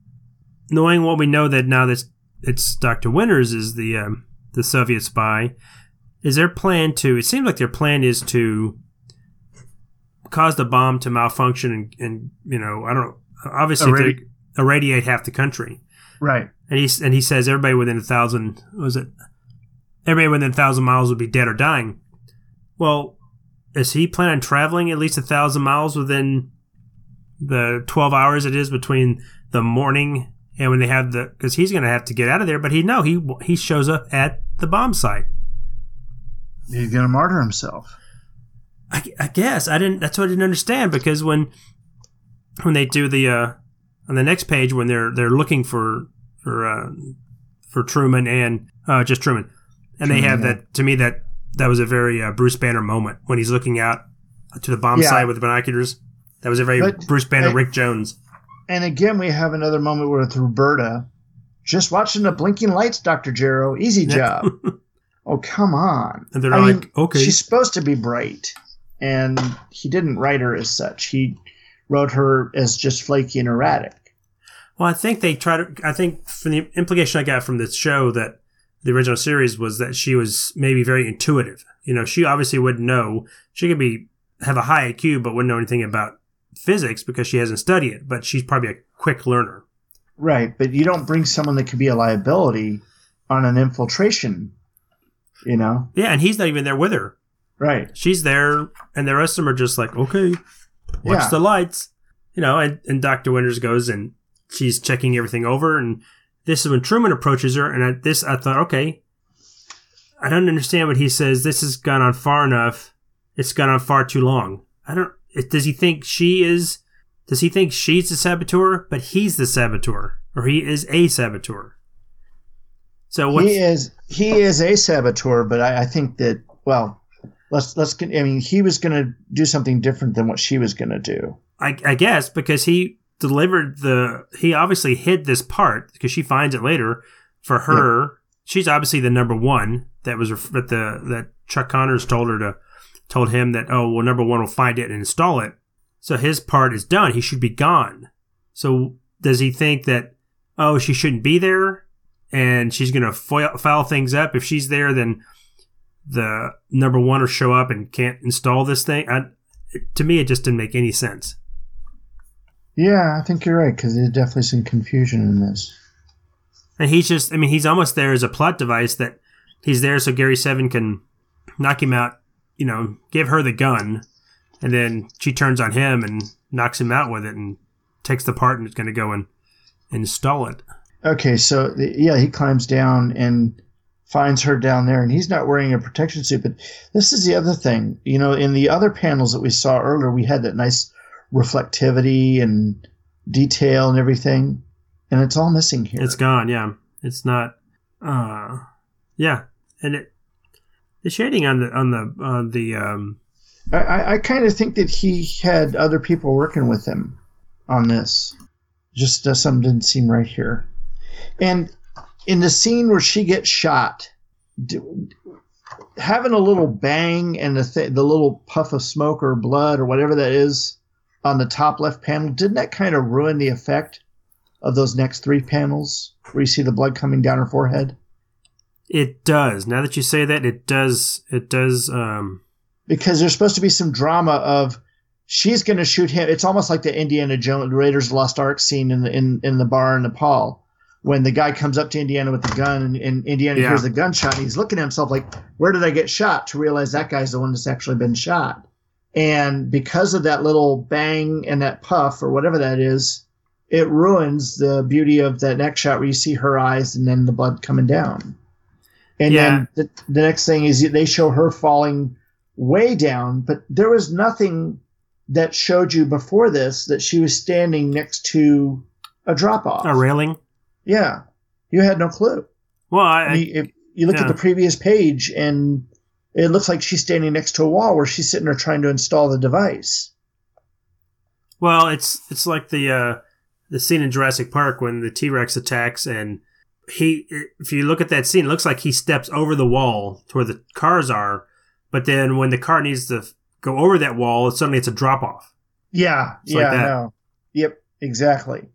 knowing what we know that now that it's Dr. Winters is the, um, the Soviet spy, is their plan to, it seems like their plan is to cause the bomb to malfunction and, and you know, I don't know, obviously Irradi- irradiate half the country. Right. And he, and he says everybody within a thousand, was it everybody within a thousand miles would be dead or dying. Well, is he planning on traveling at least a thousand miles within the 12 hours it is between the morning and when they have the because he's going to have to get out of there but he no he he shows up at the bomb site he's going to martyr himself I, I, guess i didn't that's what i didn't understand because when when they do the uh on the next page when they're they're looking for for uh for truman and uh just truman and they have that to me that that was a very uh, Bruce Banner moment when he's looking out to the bomb yeah. site with the binoculars. That was a very but, Bruce Banner, Rick Jones. And again, we have another moment with Roberta, just watching the blinking lights, Doctor Gero. Easy job. oh come on! And they're I like, mean, okay, she's supposed to be bright, and he didn't write her as such. He wrote her as just flaky and erratic. Well, I think they try to. I think from the implication I got from this show that the original series was that she was maybe very intuitive. You know, she obviously wouldn't know. She could be have a high IQ, but wouldn't know anything about physics because she hasn't studied it. But she's probably a quick learner. Right, but you don't bring someone that could be a liability on an infiltration. You know. Yeah, and he's not even there with her. Right. She's there, and the rest of them are just like, okay, watch yeah. the lights. You know, and, and Dr. Winters goes and she's checking everything over and this is when Truman approaches her, and at this I thought, okay, I don't understand what he says. This has gone on far enough. It's gone on far too long. I don't. Does he think she is? Does he think she's the saboteur, but he's the saboteur, or he is a saboteur? So he is he is a saboteur, but I, I think that well, let's let's. I mean, he was going to do something different than what she was going to do. I, I guess because he delivered the he obviously hid this part because she finds it later for her yeah. she's obviously the number one that was that the that chuck connors told her to told him that oh well number one will find it and install it so his part is done he should be gone so does he think that oh she shouldn't be there and she's gonna foil, foul things up if she's there then the number one or show up and can't install this thing I, to me it just didn't make any sense Yeah, I think you're right because there's definitely some confusion in this. and he's just i mean he's almost there as a plot device that he's there so gary seven can knock him out you know give her the gun and then she turns on him and knocks him out with it and takes the part and is going to go and install it Okay, so yeah, he climbs down and finds her down there, and he's not wearing a protection suit. But this is the other thing, you know, in the other panels that we saw earlier, we had that nice reflectivity and detail and everything, and it's all missing here. It's gone. Yeah, it's not. Uh, yeah, and it the shading on the on the on the um. I, I, kind of think that he had other people working with him on this. Just uh, something didn't seem right here. And in the scene where she gets shot, do, having a little bang and the th- the little puff of smoke or blood or whatever that is on the top left panel, didn't that kind of ruin the effect of those next three panels where you see the blood coming down her forehead? It does. Now that you say that, it does. It does. Um. because there's supposed to be some drama of she's going to shoot him. It's almost like the Indiana Jones Raiders Lost Ark scene in the in, in the bar in Nepal when the guy comes up to Indiana with the gun and, and Indiana Yeah. hears the gunshot. He's looking at himself like, "Where did I get shot?" To realize that guy's the one that's actually been shot. And because of that little bang and that puff or whatever that is, it ruins the beauty of that next shot where you see her eyes and then the blood coming down. And Yeah. then the, the next thing is they show her falling way down, but there was nothing that showed you before this that she was standing next to a drop off. A railing. Yeah. You had no clue. Well, I, I you, if you look yeah. at the previous page and it looks like she's standing next to a wall where she's sitting there trying to install the device. well, it's it's like the uh the scene in Jurassic Park when the T Rex attacks and he. If you look at that scene, it looks like he steps over the wall to where the cars are, but then when the car needs to go over that wall, suddenly it's a drop off. Yeah. It's yeah, like that. no. Yep, exactly.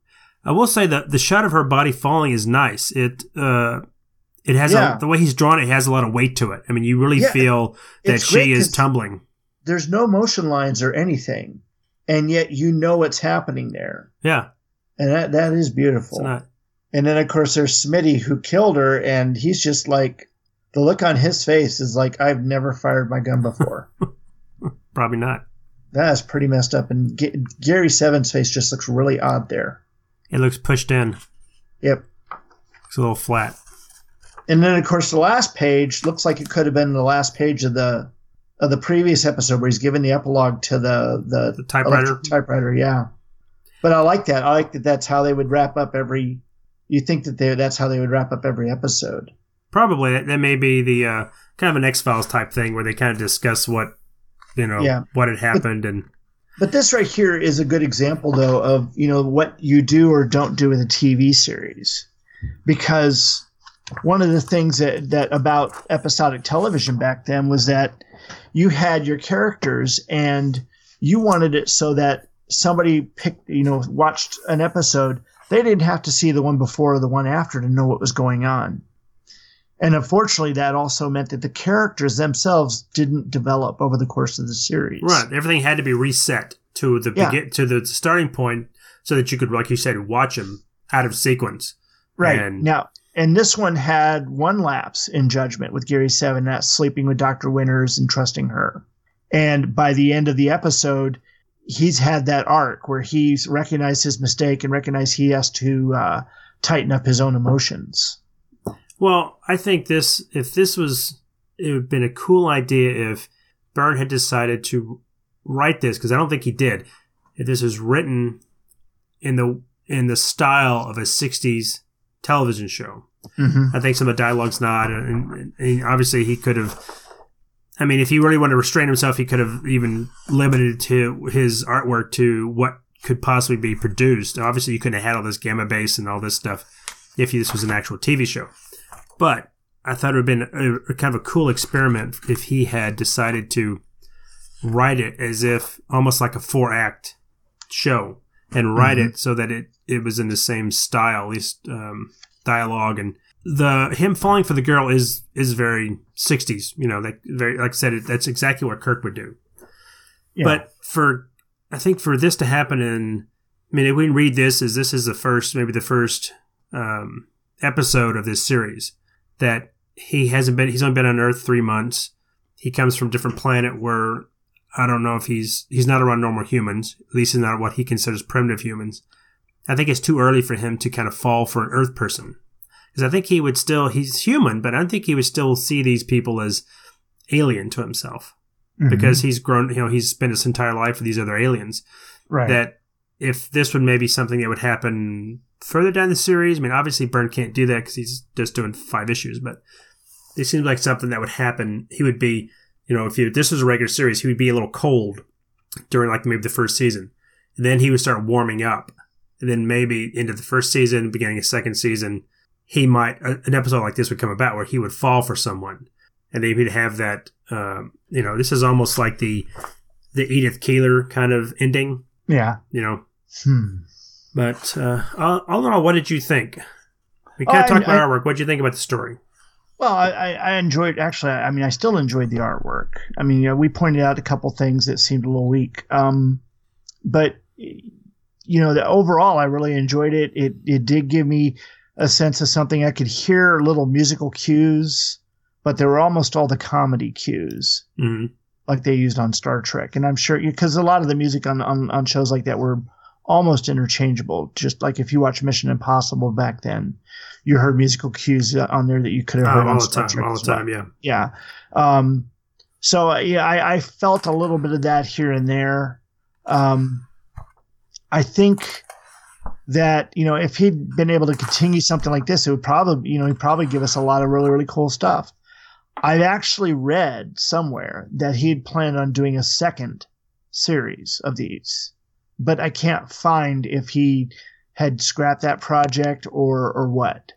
I will say that the shot of her body falling is nice. It uh, it has Yeah. a, the way he's drawn it has a lot of weight to it. I mean, you really Yeah, feel that she is tumbling. There's no motion lines or anything, and yet you know what's happening there. Yeah, And that, that is beautiful. it's not. And then, of course, there's Smitty who killed her, and he's just like, the look on his face is like, I've never fired my gun before. Probably not. that is pretty messed up. And G- Gary Seven's face just looks really odd there. It looks pushed in. Yep. It's a little flat. And then, of course, the last page looks like it could have been the last page of the of the previous episode where he's giving the epilogue to the the, The typewriter? typewriter. Yeah, but I like that. I like that. That's how they would wrap up every. You think that they that's how they would wrap up every episode? Probably that, that may be the uh, kind of an X Files type thing where they kind of discuss what you know Yeah. what had happened and But this right here is a good example, though, of you know what you do or don't do with a TV series, because one of the things that that about episodic television back then was that you had your characters and you wanted it so that somebody picked you know watched an episode. They didn't have to see the one before or the one after to know what was going on and unfortunately that also meant that the characters themselves didn't develop over the course of the series right everything had to be reset to the Yeah. begin to the starting point so that you could like you said watch them out of sequence. Right. And- now, and this one had one lapse in judgment with Gary Seven, not sleeping with Dr. Winters and trusting her. And by the end of the episode, he's had that arc where he's recognized his mistake and recognized he has to uh, tighten up his own emotions. Well, I think this if this was it would have been a cool idea if Byrne had decided to write this because I don't think he did. If this was written in the in the style of a '60s television show, Mm-hmm. I think some of the dialogue's not, and, and, and obviously he could have. I mean, if he really wanted to restrain himself, he could have even limited to his artwork to what could possibly be produced. Obviously, you couldn't have had all this gamma base and all this stuff if this was an actual TV show. But I thought it would have been a, a kind of a cool experiment if he had decided to write it as if almost like a four act show and write Mhm. it so that it it was in the same style, at least um, dialogue and the him falling for the girl is is very 60s. You know, that very like I said, it, that's exactly what Kirk would do. Yeah. But for I think for this to happen in, I mean, if we read this as this is the first, maybe the first um, episode of this series that he hasn't been. He's only been on Earth three months. He comes from a different planet where I don't know if he's he's not around normal humans. At least he's not what he considers primitive humans. I think it's too early for him to kind of fall for an Earth person because I think he would still he's human, but I don't think he would still see these people as alien to himself Mhm. because he's grown. You know, he's spent his entire life with these other aliens. right. That if this would maybe something that would happen further down the series. I mean, obviously Byrne can't do that because he's just doing five issues, but it seems like something that would happen. He would be, you know, if he, this was a regular series, he would be a little cold during like maybe the first season. And then he would start warming up. And then maybe into the first season, beginning of second season, he might, an episode like this would come about where he would fall for someone. And then he'd have that, um, you know, this is almost like the, the Edith Keeler kind of ending, yeah. you know. Hmm. But uh, all in all, what did you think? We Oh, kind of I- talked about I- artwork. What did you think about the story? Well, I, I enjoyed actually. I mean, I still enjoyed the artwork. I mean, you know, we pointed out a couple things that seemed a little weak, um, but you know, the overall, I really enjoyed it. It it did give me a sense of something. I could hear little musical cues, but they were almost all the comedy cues, hmm like they used on Star Trek. And I'm sure because a lot of the music on, on on shows like that were almost interchangeable. Just like if you watch Mission Impossible back then, you heard musical cues uh, on there that you could have heard Oh, on all the Star time, all the time. Yeah. yeah. Um, so uh, yeah, I, I felt a little bit of that here and there. Um, I think that you know if he'd been able to continue something like this, it would probably you know he'd probably give us a lot of really really cool stuff. I've actually read somewhere that he'd planned on doing a second series of these, but I can't find if he had scrapped that project or or what.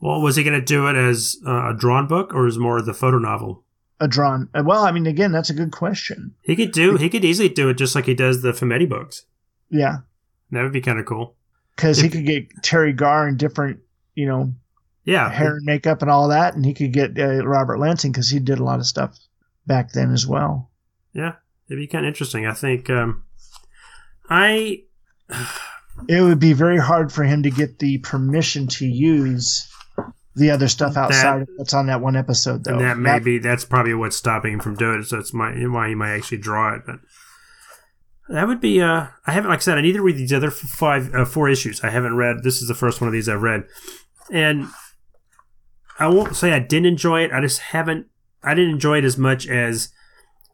Well, was he going to do it as uh, a drawn book or as more of the photo novel? A drawn. Well, I mean, again, that's a good question. He could do. He could easily do it just like he does the Fumetti books. Yeah. That would be kind of cool. because he could get Teri Garr in different, you know, Yeah. hair and makeup and all that, and he could get uh, Robert Lansing because he did a lot of stuff back then as well. Yeah. It'd be kind of interesting. I think. Um, I. It would be very hard for him to get the permission to use the other stuff outside of what's on that one episode, though. And that may be that's probably what's stopping him from doing it. So it's my why he might actually draw it. But that would be. Uh, I haven't, like I said, I need to read these other five, uh, four issues. I haven't read. This is the first one of these I've read, and I won't say I didn't enjoy it. I just haven't. I didn't enjoy it as much as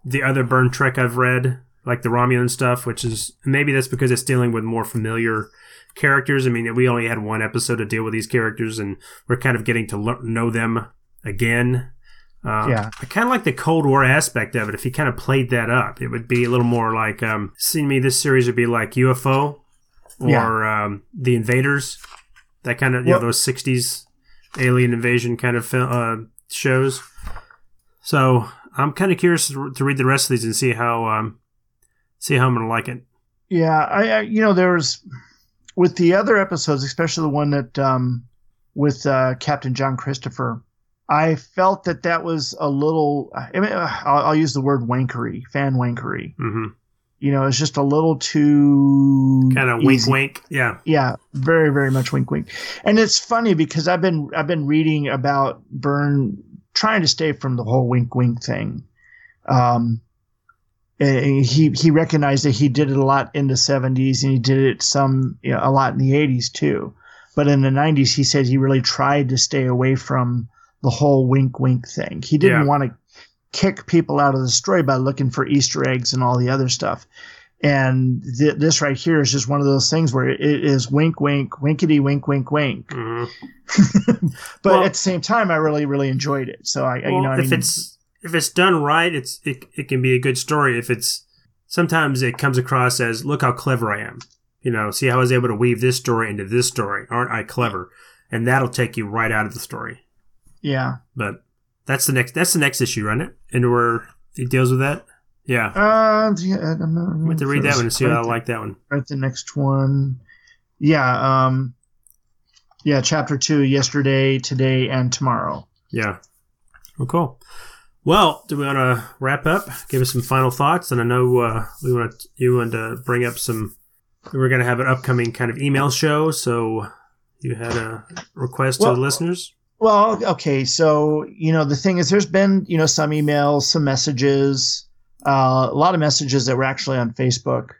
the other Byrne Trek I've read, like the Romulan stuff, which is maybe that's because it's dealing with more familiar characters. I mean, we only had one episode to deal with these characters, and we're kind of getting to lo- know them again. Uh, Yeah. I kind of like the Cold War aspect of it. If you kind of played that up, it would be a little more like, um, seeing me, this series would be like UFO or Yeah. um, The Invaders, that kind of, you Well- know, those 60s alien invasion kind of uh, shows. So I'm kind of curious to to read the rest of these and see how, um, see how I'm going to like it. Yeah, I, I you know there was with the other episodes, especially the one that um, with uh, Captain John Christopher. I felt that that was a little. I mean, uh, I'll, I'll use the word wankery, fan wankery. hmm You know, it's just a little too Kind of wink, wink. Yeah. Yeah, very, very much wink, wink. And it's funny because I've been I've been reading about Byrne trying to stay from the whole wink, wink thing. Um, he he recognized that he did it a lot in the '70s and he did it some you know, a lot in the '80s too. But in the '90s, he said he really tried to stay away from the whole wink, wink thing. He didn't Yeah. want to kick people out of the story by looking for Easter eggs and all the other stuff. And th- this right here is just one of those things where it is wink, wink, winkety, wink, wink, wink. hmm But Well- at the same time, I really, really enjoyed it. So I, Well, you know, I if mean, it's if it's done right, it's it, it can be a good story. If it's sometimes it comes across as look how clever I am. You know, see how I was able to weave this story into this story. Aren't I clever? And that'll take you right out of the story. yeah, But that's the next that's the next issue, right? It and where it deals with that. Yeah. Uh, yeah, I'm not, I'm going to read that one and see how I like that one. Right, the next one. Yeah. Um. Yeah, chapter two. Yesterday, today, and tomorrow. Yeah. Well, cool. Well, do we want to wrap up? Give us some final thoughts, and I know uh, we want you want to bring up some. We're going to have an upcoming kind of email show, so you had a request Well- to the listeners. Well, okay. So, you know, the thing is, there's been, you know, some emails, some messages, uh, a lot of messages that were actually on Facebook,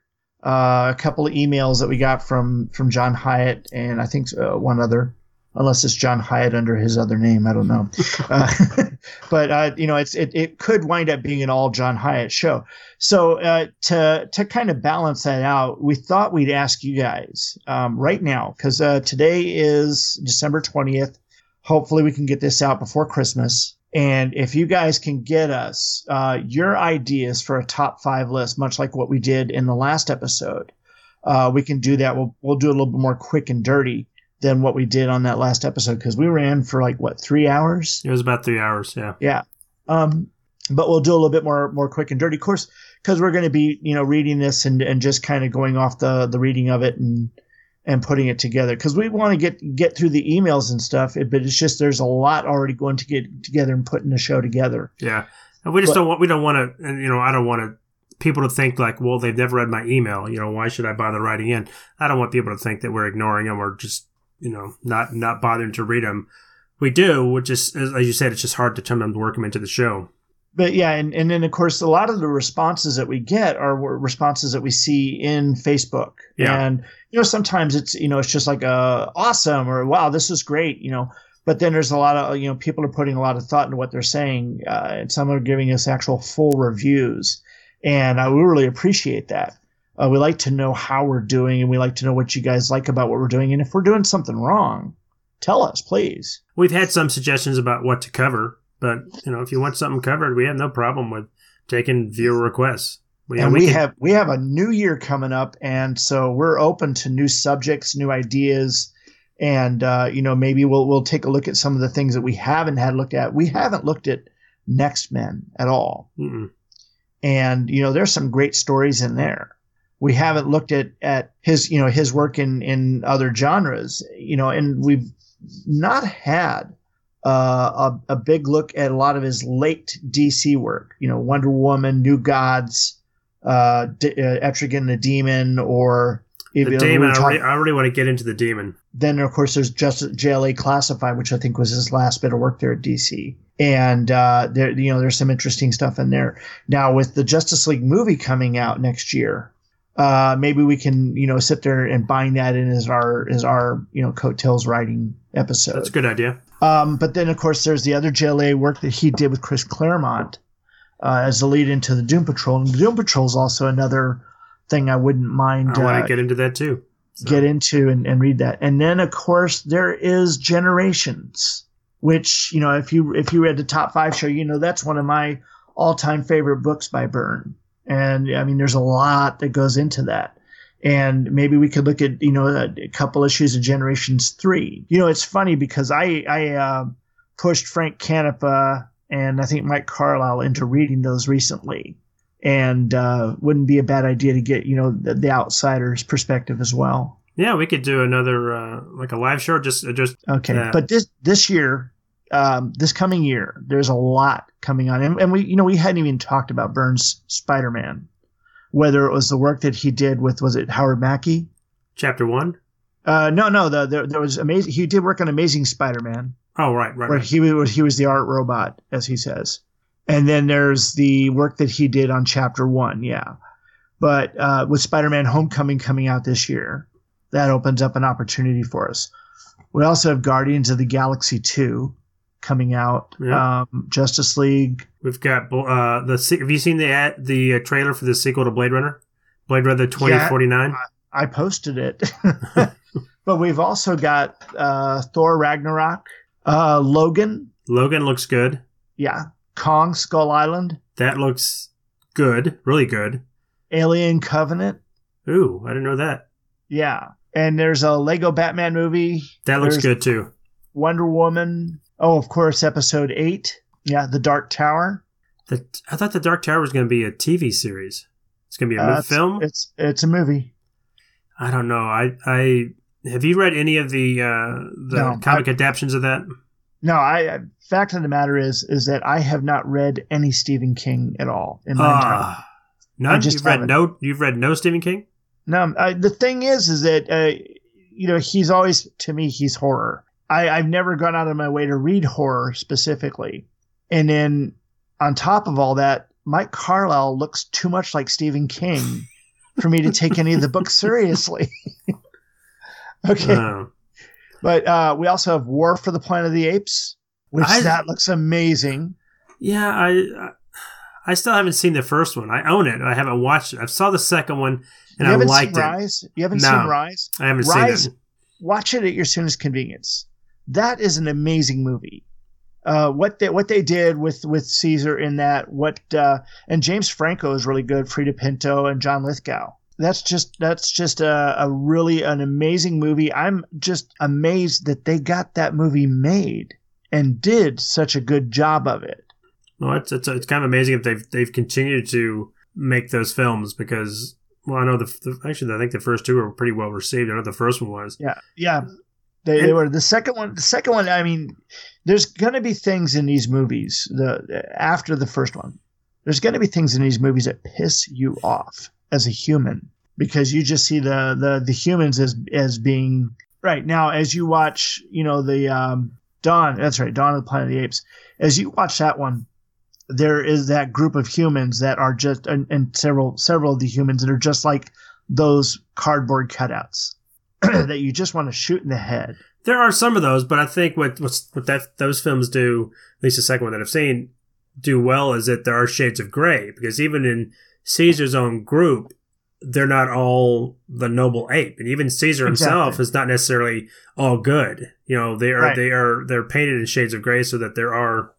uh, a couple of emails that we got from, from John Hyatt and I think uh, one other, unless it's John Hyatt under his other name. I don't know. uh, but, uh, you know, it's, it, it could wind up being an all John Hyatt show. So, uh, to, to kind of balance that out, we thought we'd ask you guys, um, right now, cause, uh, today is December 20th hopefully we can get this out before christmas and if you guys can get us uh, your ideas for a top five list much like what we did in the last episode uh, we can do that we'll, we'll do a little bit more quick and dirty than what we did on that last episode because we ran for like what three hours It was about three hours. Yeah. yeah. Um, but we'll do a little bit more more quick and dirty, of course, because we're going to be you know reading this and and just kind of going off the the reading of it and and putting it together because we want to get get through the emails and stuff. But it's just there's a lot already going to get together and putting the show together. Yeah. And we just But- don't want. We don't want to. You know, I don't want to. People to think like, well, they've never read my email. You know, why should I bother writing in? I don't want people to think that we're ignoring them or just, you know, not not bothering to read them. We do, which is, as you said, it's just hard to tell them to work them into the show. But yeah, and, and then of course a lot of the responses that we get are responses that we see in Facebook. Yeah. And you know, sometimes it's you know, it's just like uh awesome or wow, this is great, you know. But then there's a lot of you know, people are putting a lot of thought into what they're saying. Uh, and some are giving us actual full reviews. And I really appreciate that. Uh, we like to know how we're doing and we like to know what you guys like about what we're doing. And if we're doing something wrong, tell us, please. We've had some suggestions about what to cover, but you know, if you want something covered, we have no problem with taking viewer requests. We, and we, can- have we have a new year coming up, and so we're open to new subjects, new ideas, and uh, you know maybe we'll we'll take a look at some of the things that we haven't had looked at. We haven't looked at Next Men at all, Mm-mm. and you know there's some great stories in there. We haven't looked at at his you know his work in in other genres, you know, and we've not had uh, a, a big look at a lot of his late DC work. You know, Wonder Woman, New Gods, uh, D- uh, Etrigan the Demon, or even, the demon. I really, I already want to get into the demon. then of course there's just JLA Classified, which I think was his last bit of work there at DC. And uh, there, you know, there's some interesting stuff in there. Now with the Justice League movie coming out next year, uh, maybe we can, you know, sit there and bind that in as our as our you know coattails writing episode. That's a good idea. Um, but then, of course, there's the other JLA work that he did with Chris Claremont uh, as the lead into the Doom Patrol. And the Doom Patrol is also another thing I wouldn't mind I want uh, to get into that too. So, get into and, and read that. And then, of course, there is Generations, which you know, if you if you read the top five show, you know that's one of my all time favorite books by Byrne. And I mean, there's a lot that goes into that. And maybe we could look at you know a, a couple issues of Generations three. You know, it's funny because I I uh, pushed Frank Canepa and I think Mike Carlisle into reading those recently. And uh, wouldn't be a bad idea to get you know the, the outsider's perspective as well. Yeah, we could do another uh, like a live show. Just uh, just Okay, Yeah. but this this year, um, this coming year, there's a lot coming on, and, and we you know we hadn't even talked about Byrne's Spider Man, whether it was the work that he did with was it Howard Mackie? chapter one. Uh, no, no, the, there there was amazing. He did work on Amazing Spider Man, Oh right, right. where right. he was he was the art robot, as he says, and then there's the work that he did on Chapter One, yeah. But uh, with Spider Man Homecoming coming out this year, that opens up an opportunity for us. We also have Guardians of the Galaxy 2 coming out, Yeah. um, Justice League. We've got uh, the. Have you seen the ad, the uh, trailer for the sequel to Blade Runner? Blade Runner twenty forty nine. I posted it. but we've also got uh, Thor Ragnarok, uh, Logan, Logan looks good. yeah, Kong Skull Island, That looks good, really good. Alien Covenant, Ooh, I didn't know that. yeah. And there's a Lego Batman movie, That looks There's- good too. Wonder Woman. Oh, of course, episode 8. Yeah, The Dark Tower. The, I thought the Dark Tower was going to be a TV series. It's going to be a Uh, it's- film. It's it's a movie. I don't know. I I have you read any of the uh, the No, comic adaptations of that? No, I. Fact of the matter is, is that I have not read any Stephen King at all in my entire. Ah, none. I just you've read no. You've read no Stephen King. No, uh, the thing is, is that uh, you know he's always to me he's horror. I, I've never gone out of my way to read horror specifically, and then on top of all that, Mike Carlisle looks too much like Stephen King for me to take any of the books seriously. okay, Oh. but uh, we also have War for the Planet of the Apes, which I- that looks amazing. Yeah, I I- still haven't seen the first one. I own it. I haven't watched it. I saw the second one and you I haven't liked seen it. Rise? You haven't No, seen Rise? I haven't Rise, seen it. watch it at your soonest convenience. That is an amazing movie. Uh, what they what they did with with Caesar in that what uh, and James Franco is really good. Freida Pinto and John Lithgow. That's just that's just a, a really an amazing movie. I'm just amazed that they got that movie made and did such a good job of it. Well, it's it's, it's kind of amazing if they've they've continued to make those films because well, I know the, the actually I think the first two were pretty well received. I know the first one was. Yeah, yeah. They, they were the second one. The second one. I mean, there's going to be things in these movies. The after the first one, there's going to be things in these movies that piss you off as a human because you just see the the the humans as as being right now. As you watch, you know the um, Dawn. That's right, Dawn of the Planet of the Apes. As you watch that one, there is that group of humans that are just and, and several several of the humans that are just like those cardboard cutouts that you just want to shoot in the head. There are some of those, but I think what what's, what that those films do, at least the second one that I've seen, do well is that there are shades of gray because even in Caesar's own group, they're not all the noble ape, and even Caesar himself Exactly. is not necessarily all good. You know, they are Right. they are they're painted in shades of gray so that there are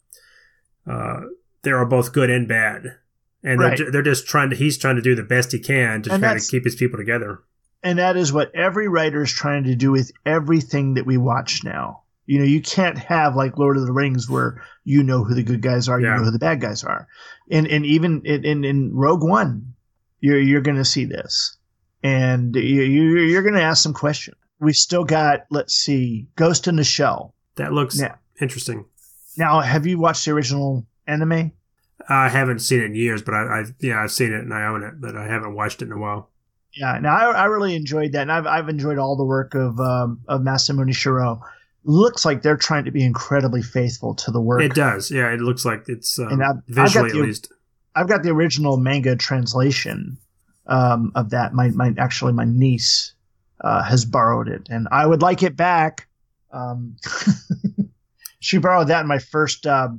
uh, there are both good and bad, and Right. they're, they're just trying to he's trying to do the best he can to And try to keep his people together. And that is what every writer is trying to do with everything that we watch now. You know, you can't have like Lord of the Rings where you know who the good guys are, you know who the bad guys are. And and even in, in, Rogue One, you're you're going to see this. And you, you you're going to ask some questions. We still got, let's see, Ghost in the Shell. That looks Yeah. interesting. Now, have you watched the original anime? I haven't seen it in years, but I, I yeah I've seen it and I own it, but I haven't watched it in a while. Yeah, now I, I really enjoyed that, and I've I've enjoyed all the work of um, of Masamune Shirow. Looks like they're trying to be incredibly faithful to the work. It does, yeah. It looks like it's um, And I've- I've visually the- at least. I've got the original manga translation um, of that. My my actually my niece uh, has borrowed it, and I would like it back. Um, she borrowed that in my first uh,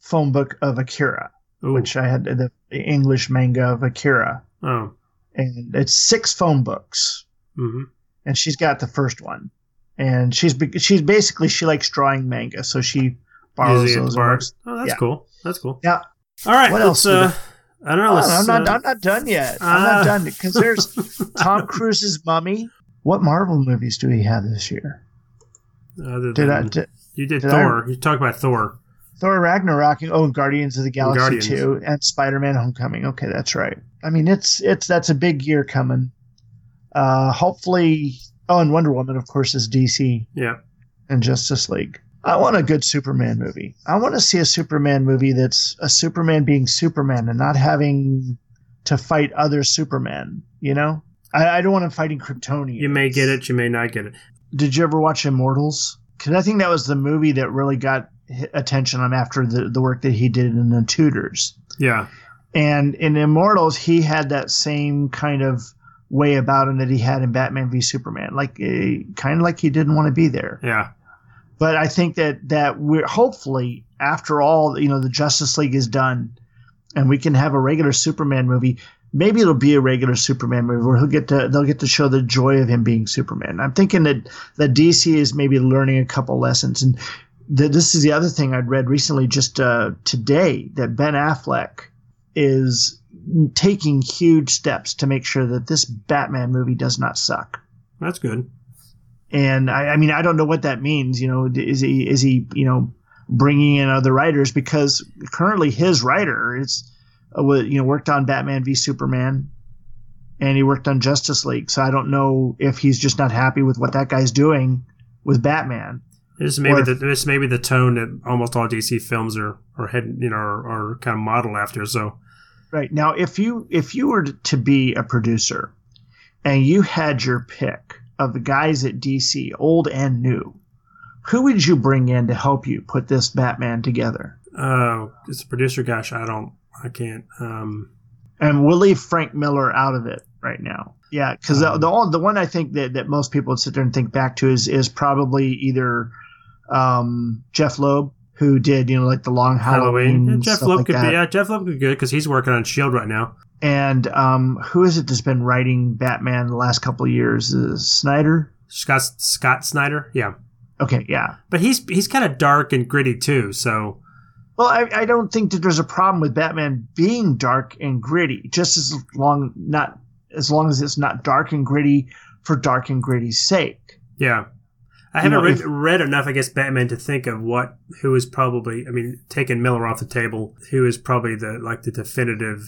phone book of Akira, Ooh. which I had the English manga of Akira, Oh, and it's six phone books. hmm and she's got the first one, and she's she's basically she likes drawing manga, so she borrows those. to borrow. works- Oh, that's Yeah. cool. That's cool. Yeah. All right. What else Uh, I don't know. Oh, I'm not. uh, I'm not done yet. I'm uh, not done because there's Tom Cruise's Mummy. What Marvel movies do we have this year? other Did I did, you did, did Thor. You talked about Thor. Thor Ragnarok? Oh, Guardians of the Galaxy Guardians. two and Spider Man Homecoming. Okay, that's right. I mean, it's it's that's a big year coming. Uh, hopefully. Oh, and Wonder Woman, of course, is DC. Yeah. and Justice League. I want a good Superman movie. I want to see a Superman movie that's a Superman being Superman and not having to fight other Superman. You know, I, I don't want him fighting Kryptonians. You may get it. You may not get it. Did you ever watch Immortals? Because I think that was the movie that really got attention on after the the work that he did in the Tudors. Yeah. And in Immortals, he had that same kind of way about him that he had in Batman v Superman, like uh, kind of like he didn't want to be there Yeah. but I think that that we're hopefully after all, you know, the Justice League is done, and we can have a regular Superman movie. Maybe it'll be a regular Superman movie where he'll get to they'll get to show the joy of him being Superman. I'm thinking that that DC is maybe learning a couple lessons, and th- this is the other thing I'd read recently, just uh, today, that Ben Affleck is taking huge steps to make sure that this Batman movie does not suck. That's good. And I, I mean, I don't know what that means. You know, is he is he you know bringing in other writers because currently his writer is, uh, you know, worked on Batman v Superman, and he worked on Justice League. So I don't know if he's just not happy with what that guy's doing with Batman. This is maybe the this may be the tone that almost all DC films are are head you know are, are kind of modeled after. So Right now, if you if you were to be a producer, and you had your pick of the guys at DC, old and new, who would you bring in to help you put this Batman together? uh, as a producer, gosh, I don't, I can't. Um, And we'll leave Frank Miller out of it right now. Yeah, because the the, the one I think that, that most people would sit there and think back to is is probably either um, Jeph Loeb, who did you know like the Long Halloween, Halloween. Yeah, Jeph Loeb like could that. be. Yeah, Jeph Loeb could be good because he's working on Shield right now. And um, who is it that's been writing Batman the last couple of years? Is Snyder? Scott Scott Snyder. Yeah, Okay, yeah. but he's he's kind of dark and gritty too. So Well, I, I don't think that there's a problem with Batman being dark and gritty, just as long not as long as it's not dark and gritty for dark and gritty's sake. yeah, I haven't read, read enough, I guess, Batman to think of what who is probably. I mean, taking Miller off the table, who is probably the like the definitive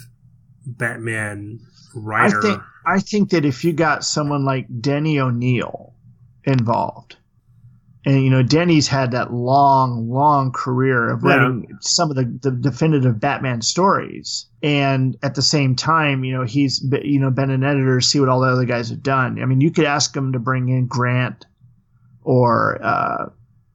Batman writer. I think I think that if you got someone like Denny O'Neil involved, and you know Denny's had that long, long career of Yeah. writing some of the, the definitive Batman stories, and at the same time, you know he's you know been an editor, see what all the other guys have done. I mean, you could ask him to bring in Grant or uh,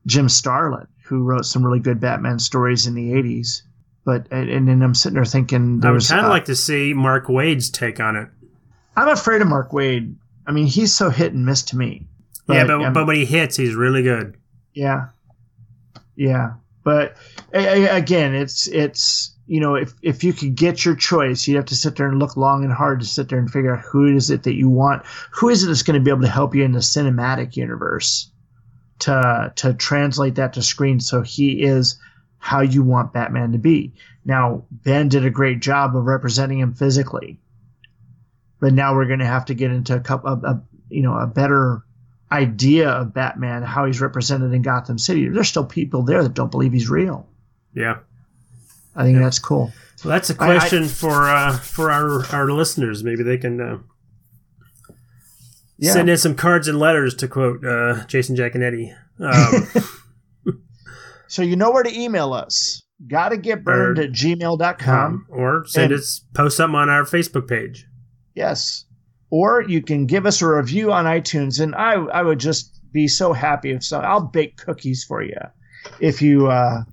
Jim Starlin, who wrote some really good Batman stories in the '80s. But and, and then I'm sitting there thinking, I would kind of uh, like to see Mark Waid's take on it. I'm afraid of Mark Waid. I mean, he's so hit and miss to me. yeah, but um, but when he hits, he's really good. yeah, yeah. But again, it's it's you know, if if you could get your choice, you'd have to sit there and look long and hard to sit there and figure out who is it that you want. Who is it that's going to be able to help you in the cinematic universe to to translate that to screen so he is how you want Batman to be. Now, Ben did a great job of representing him physically. But now we're going to have to get into a couple of, a, you know, a better idea of Batman, how he's represented in Gotham City. There's still people there that don't believe he's real. Yeah. I think that's cool. Well, that's a question for uh, for our our listeners. Maybe they can uh, Yeah. send in some cards and letters to quote uh, Jason Jack and Eddie. Um, So you know where to email us. Gotta get Byrned at gmail.com. or send And- us post something on our Facebook page. Yes. Or you can give us a review on iTunes, and I I would just be so happy if so. I'll bake cookies for you if you uh,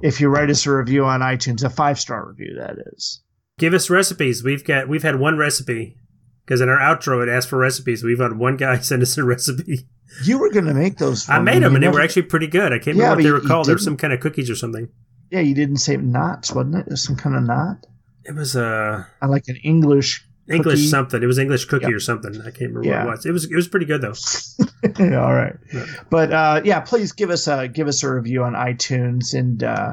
if you write us a review on iTunes, a five star review that is. Give us recipes. We've got we've had one recipe because in our outro it asked for recipes. We've had one guy send us a recipe. You were going to make those. For I made them and they were actually pretty good. I can't Yeah, remember what they were called. They were some kind of cookies or something. Yeah, you didn't say knots, wasn't it? Some kind of knot. It was uh, like an English. English cookie. something. It was English cookie Yep. or something. I can't remember Yeah. what it was. It was it was pretty good though. All right, but uh, yeah, please give us a give us a review on iTunes and uh,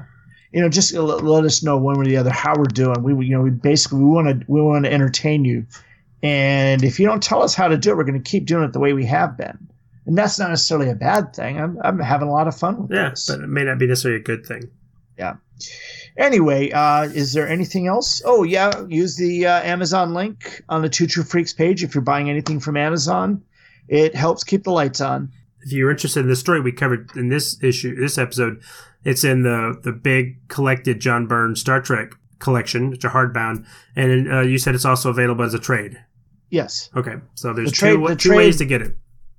you know just l- let us know one way or the other how we're doing. We you know we basically we want to we want to entertain you, and if you don't tell us how to do it, we're going to keep doing it the way we have been, and that's not necessarily a bad thing. I'm I'm having a lot of fun with Yeah, this. but it may not be necessarily a good thing. Yeah. Anyway, uh, is there anything else? Oh, yeah. Use the uh, Amazon link on the Two True Freaks page if you're buying anything from Amazon. It helps keep the lights on. If you're interested in the story we covered in this issue, this episode, it's in the the big collected John Byrne Star Trek collection. It's a hardbound, and uh, you said it's also available as a trade. Yes. Okay, so there's The trade- two the two trade- ways to get it.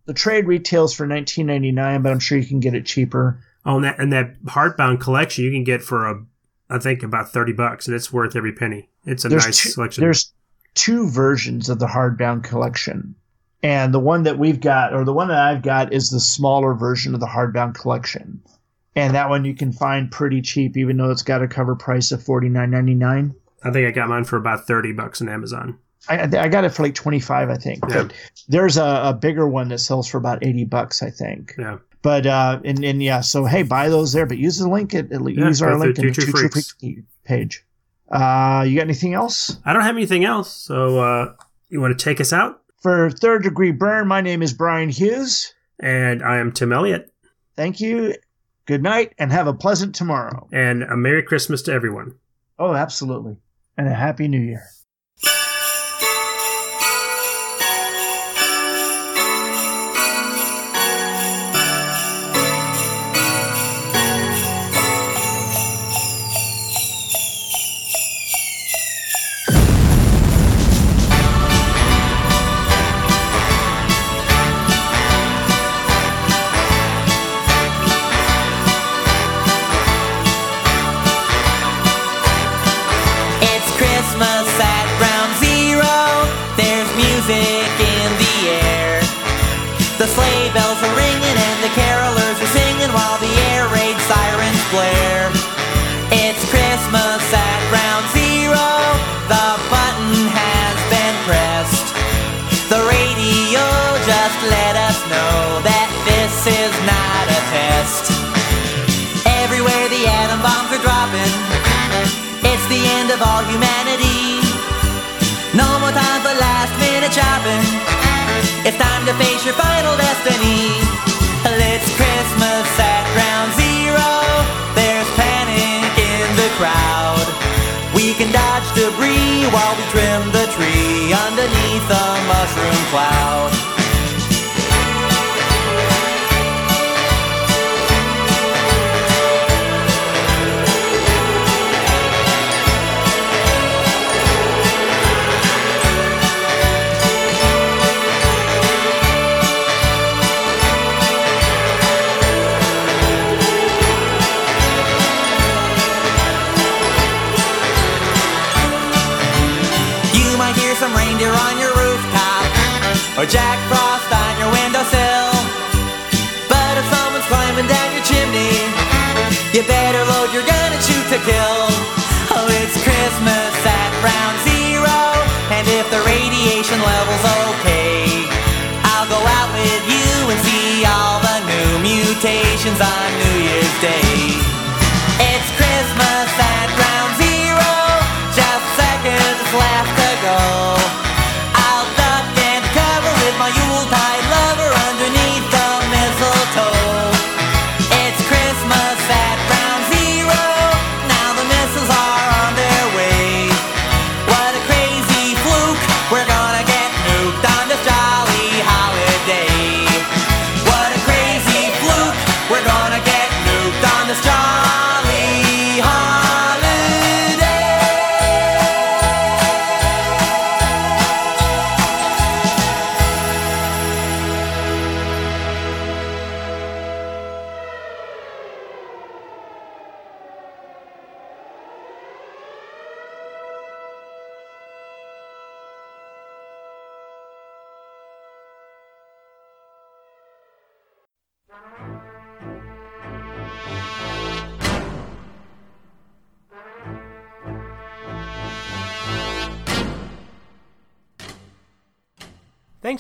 The trade retails for 19.99, but I'm sure you can get it cheaper. Oh, and that and that hardbound collection you can get for a, I think about thirty bucks, and it's worth every penny. It's a there's nice two, selection. There's two versions of the hardbound collection. And the one that we've got, or the one that I've got, is the smaller version of the hardbound collection. And that one you can find pretty cheap, even though it's got a cover price of forty nine ninety nine. I think I got mine for about thirty bucks on Amazon. I, I got it for like 25 i think Yeah. but there's a, a bigger one that sells for about 80 bucks i think Yeah. but uh and, and yeah so hey buy those there but use the link at, at Yeah, use our link in the Two Two True True Freaks. Freaks page uh you got anything else I don't have anything else, so uh, you want to take us out? for third degree Byrne my name is brian hughes And I am Tim Elliott. thank you Good night and have a pleasant tomorrow. And a Merry Christmas to everyone. Oh, absolutely. And a Happy New Year. Last minute shopping. It's time to face your final destiny. It's Christmas at Ground Zero. There's panic in the crowd. We can dodge debris while we trim the tree underneath a mushroom cloud. Or Jack Frost on your windowsill. But if someone's climbing down your chimney, you better load your gun and shoot to kill. Oh, it's Christmas at Ground Zero, and if the radiation level's okay, I'll go out with you and see all the new mutations on New Year's Day. It's Christmas at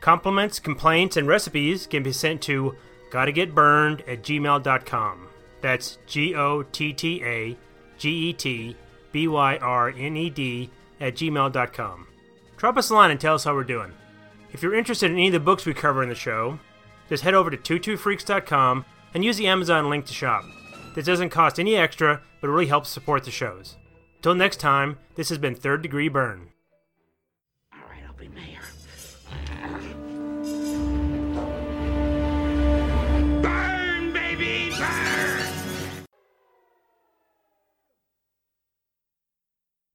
Compliments, complaints, and recipes can be sent to gottagetbyrned at gmail.com. That's G O T T A G E T B Y R N E D at gmail.com. Drop us a line and tell us how we're doing. If you're interested in any of the books we cover in the show, just head over to twotruefreaks.com and use the Amazon link to shop. This doesn't cost any extra, but really helps support the shows. Till next time, this has been Third Degree Byrne.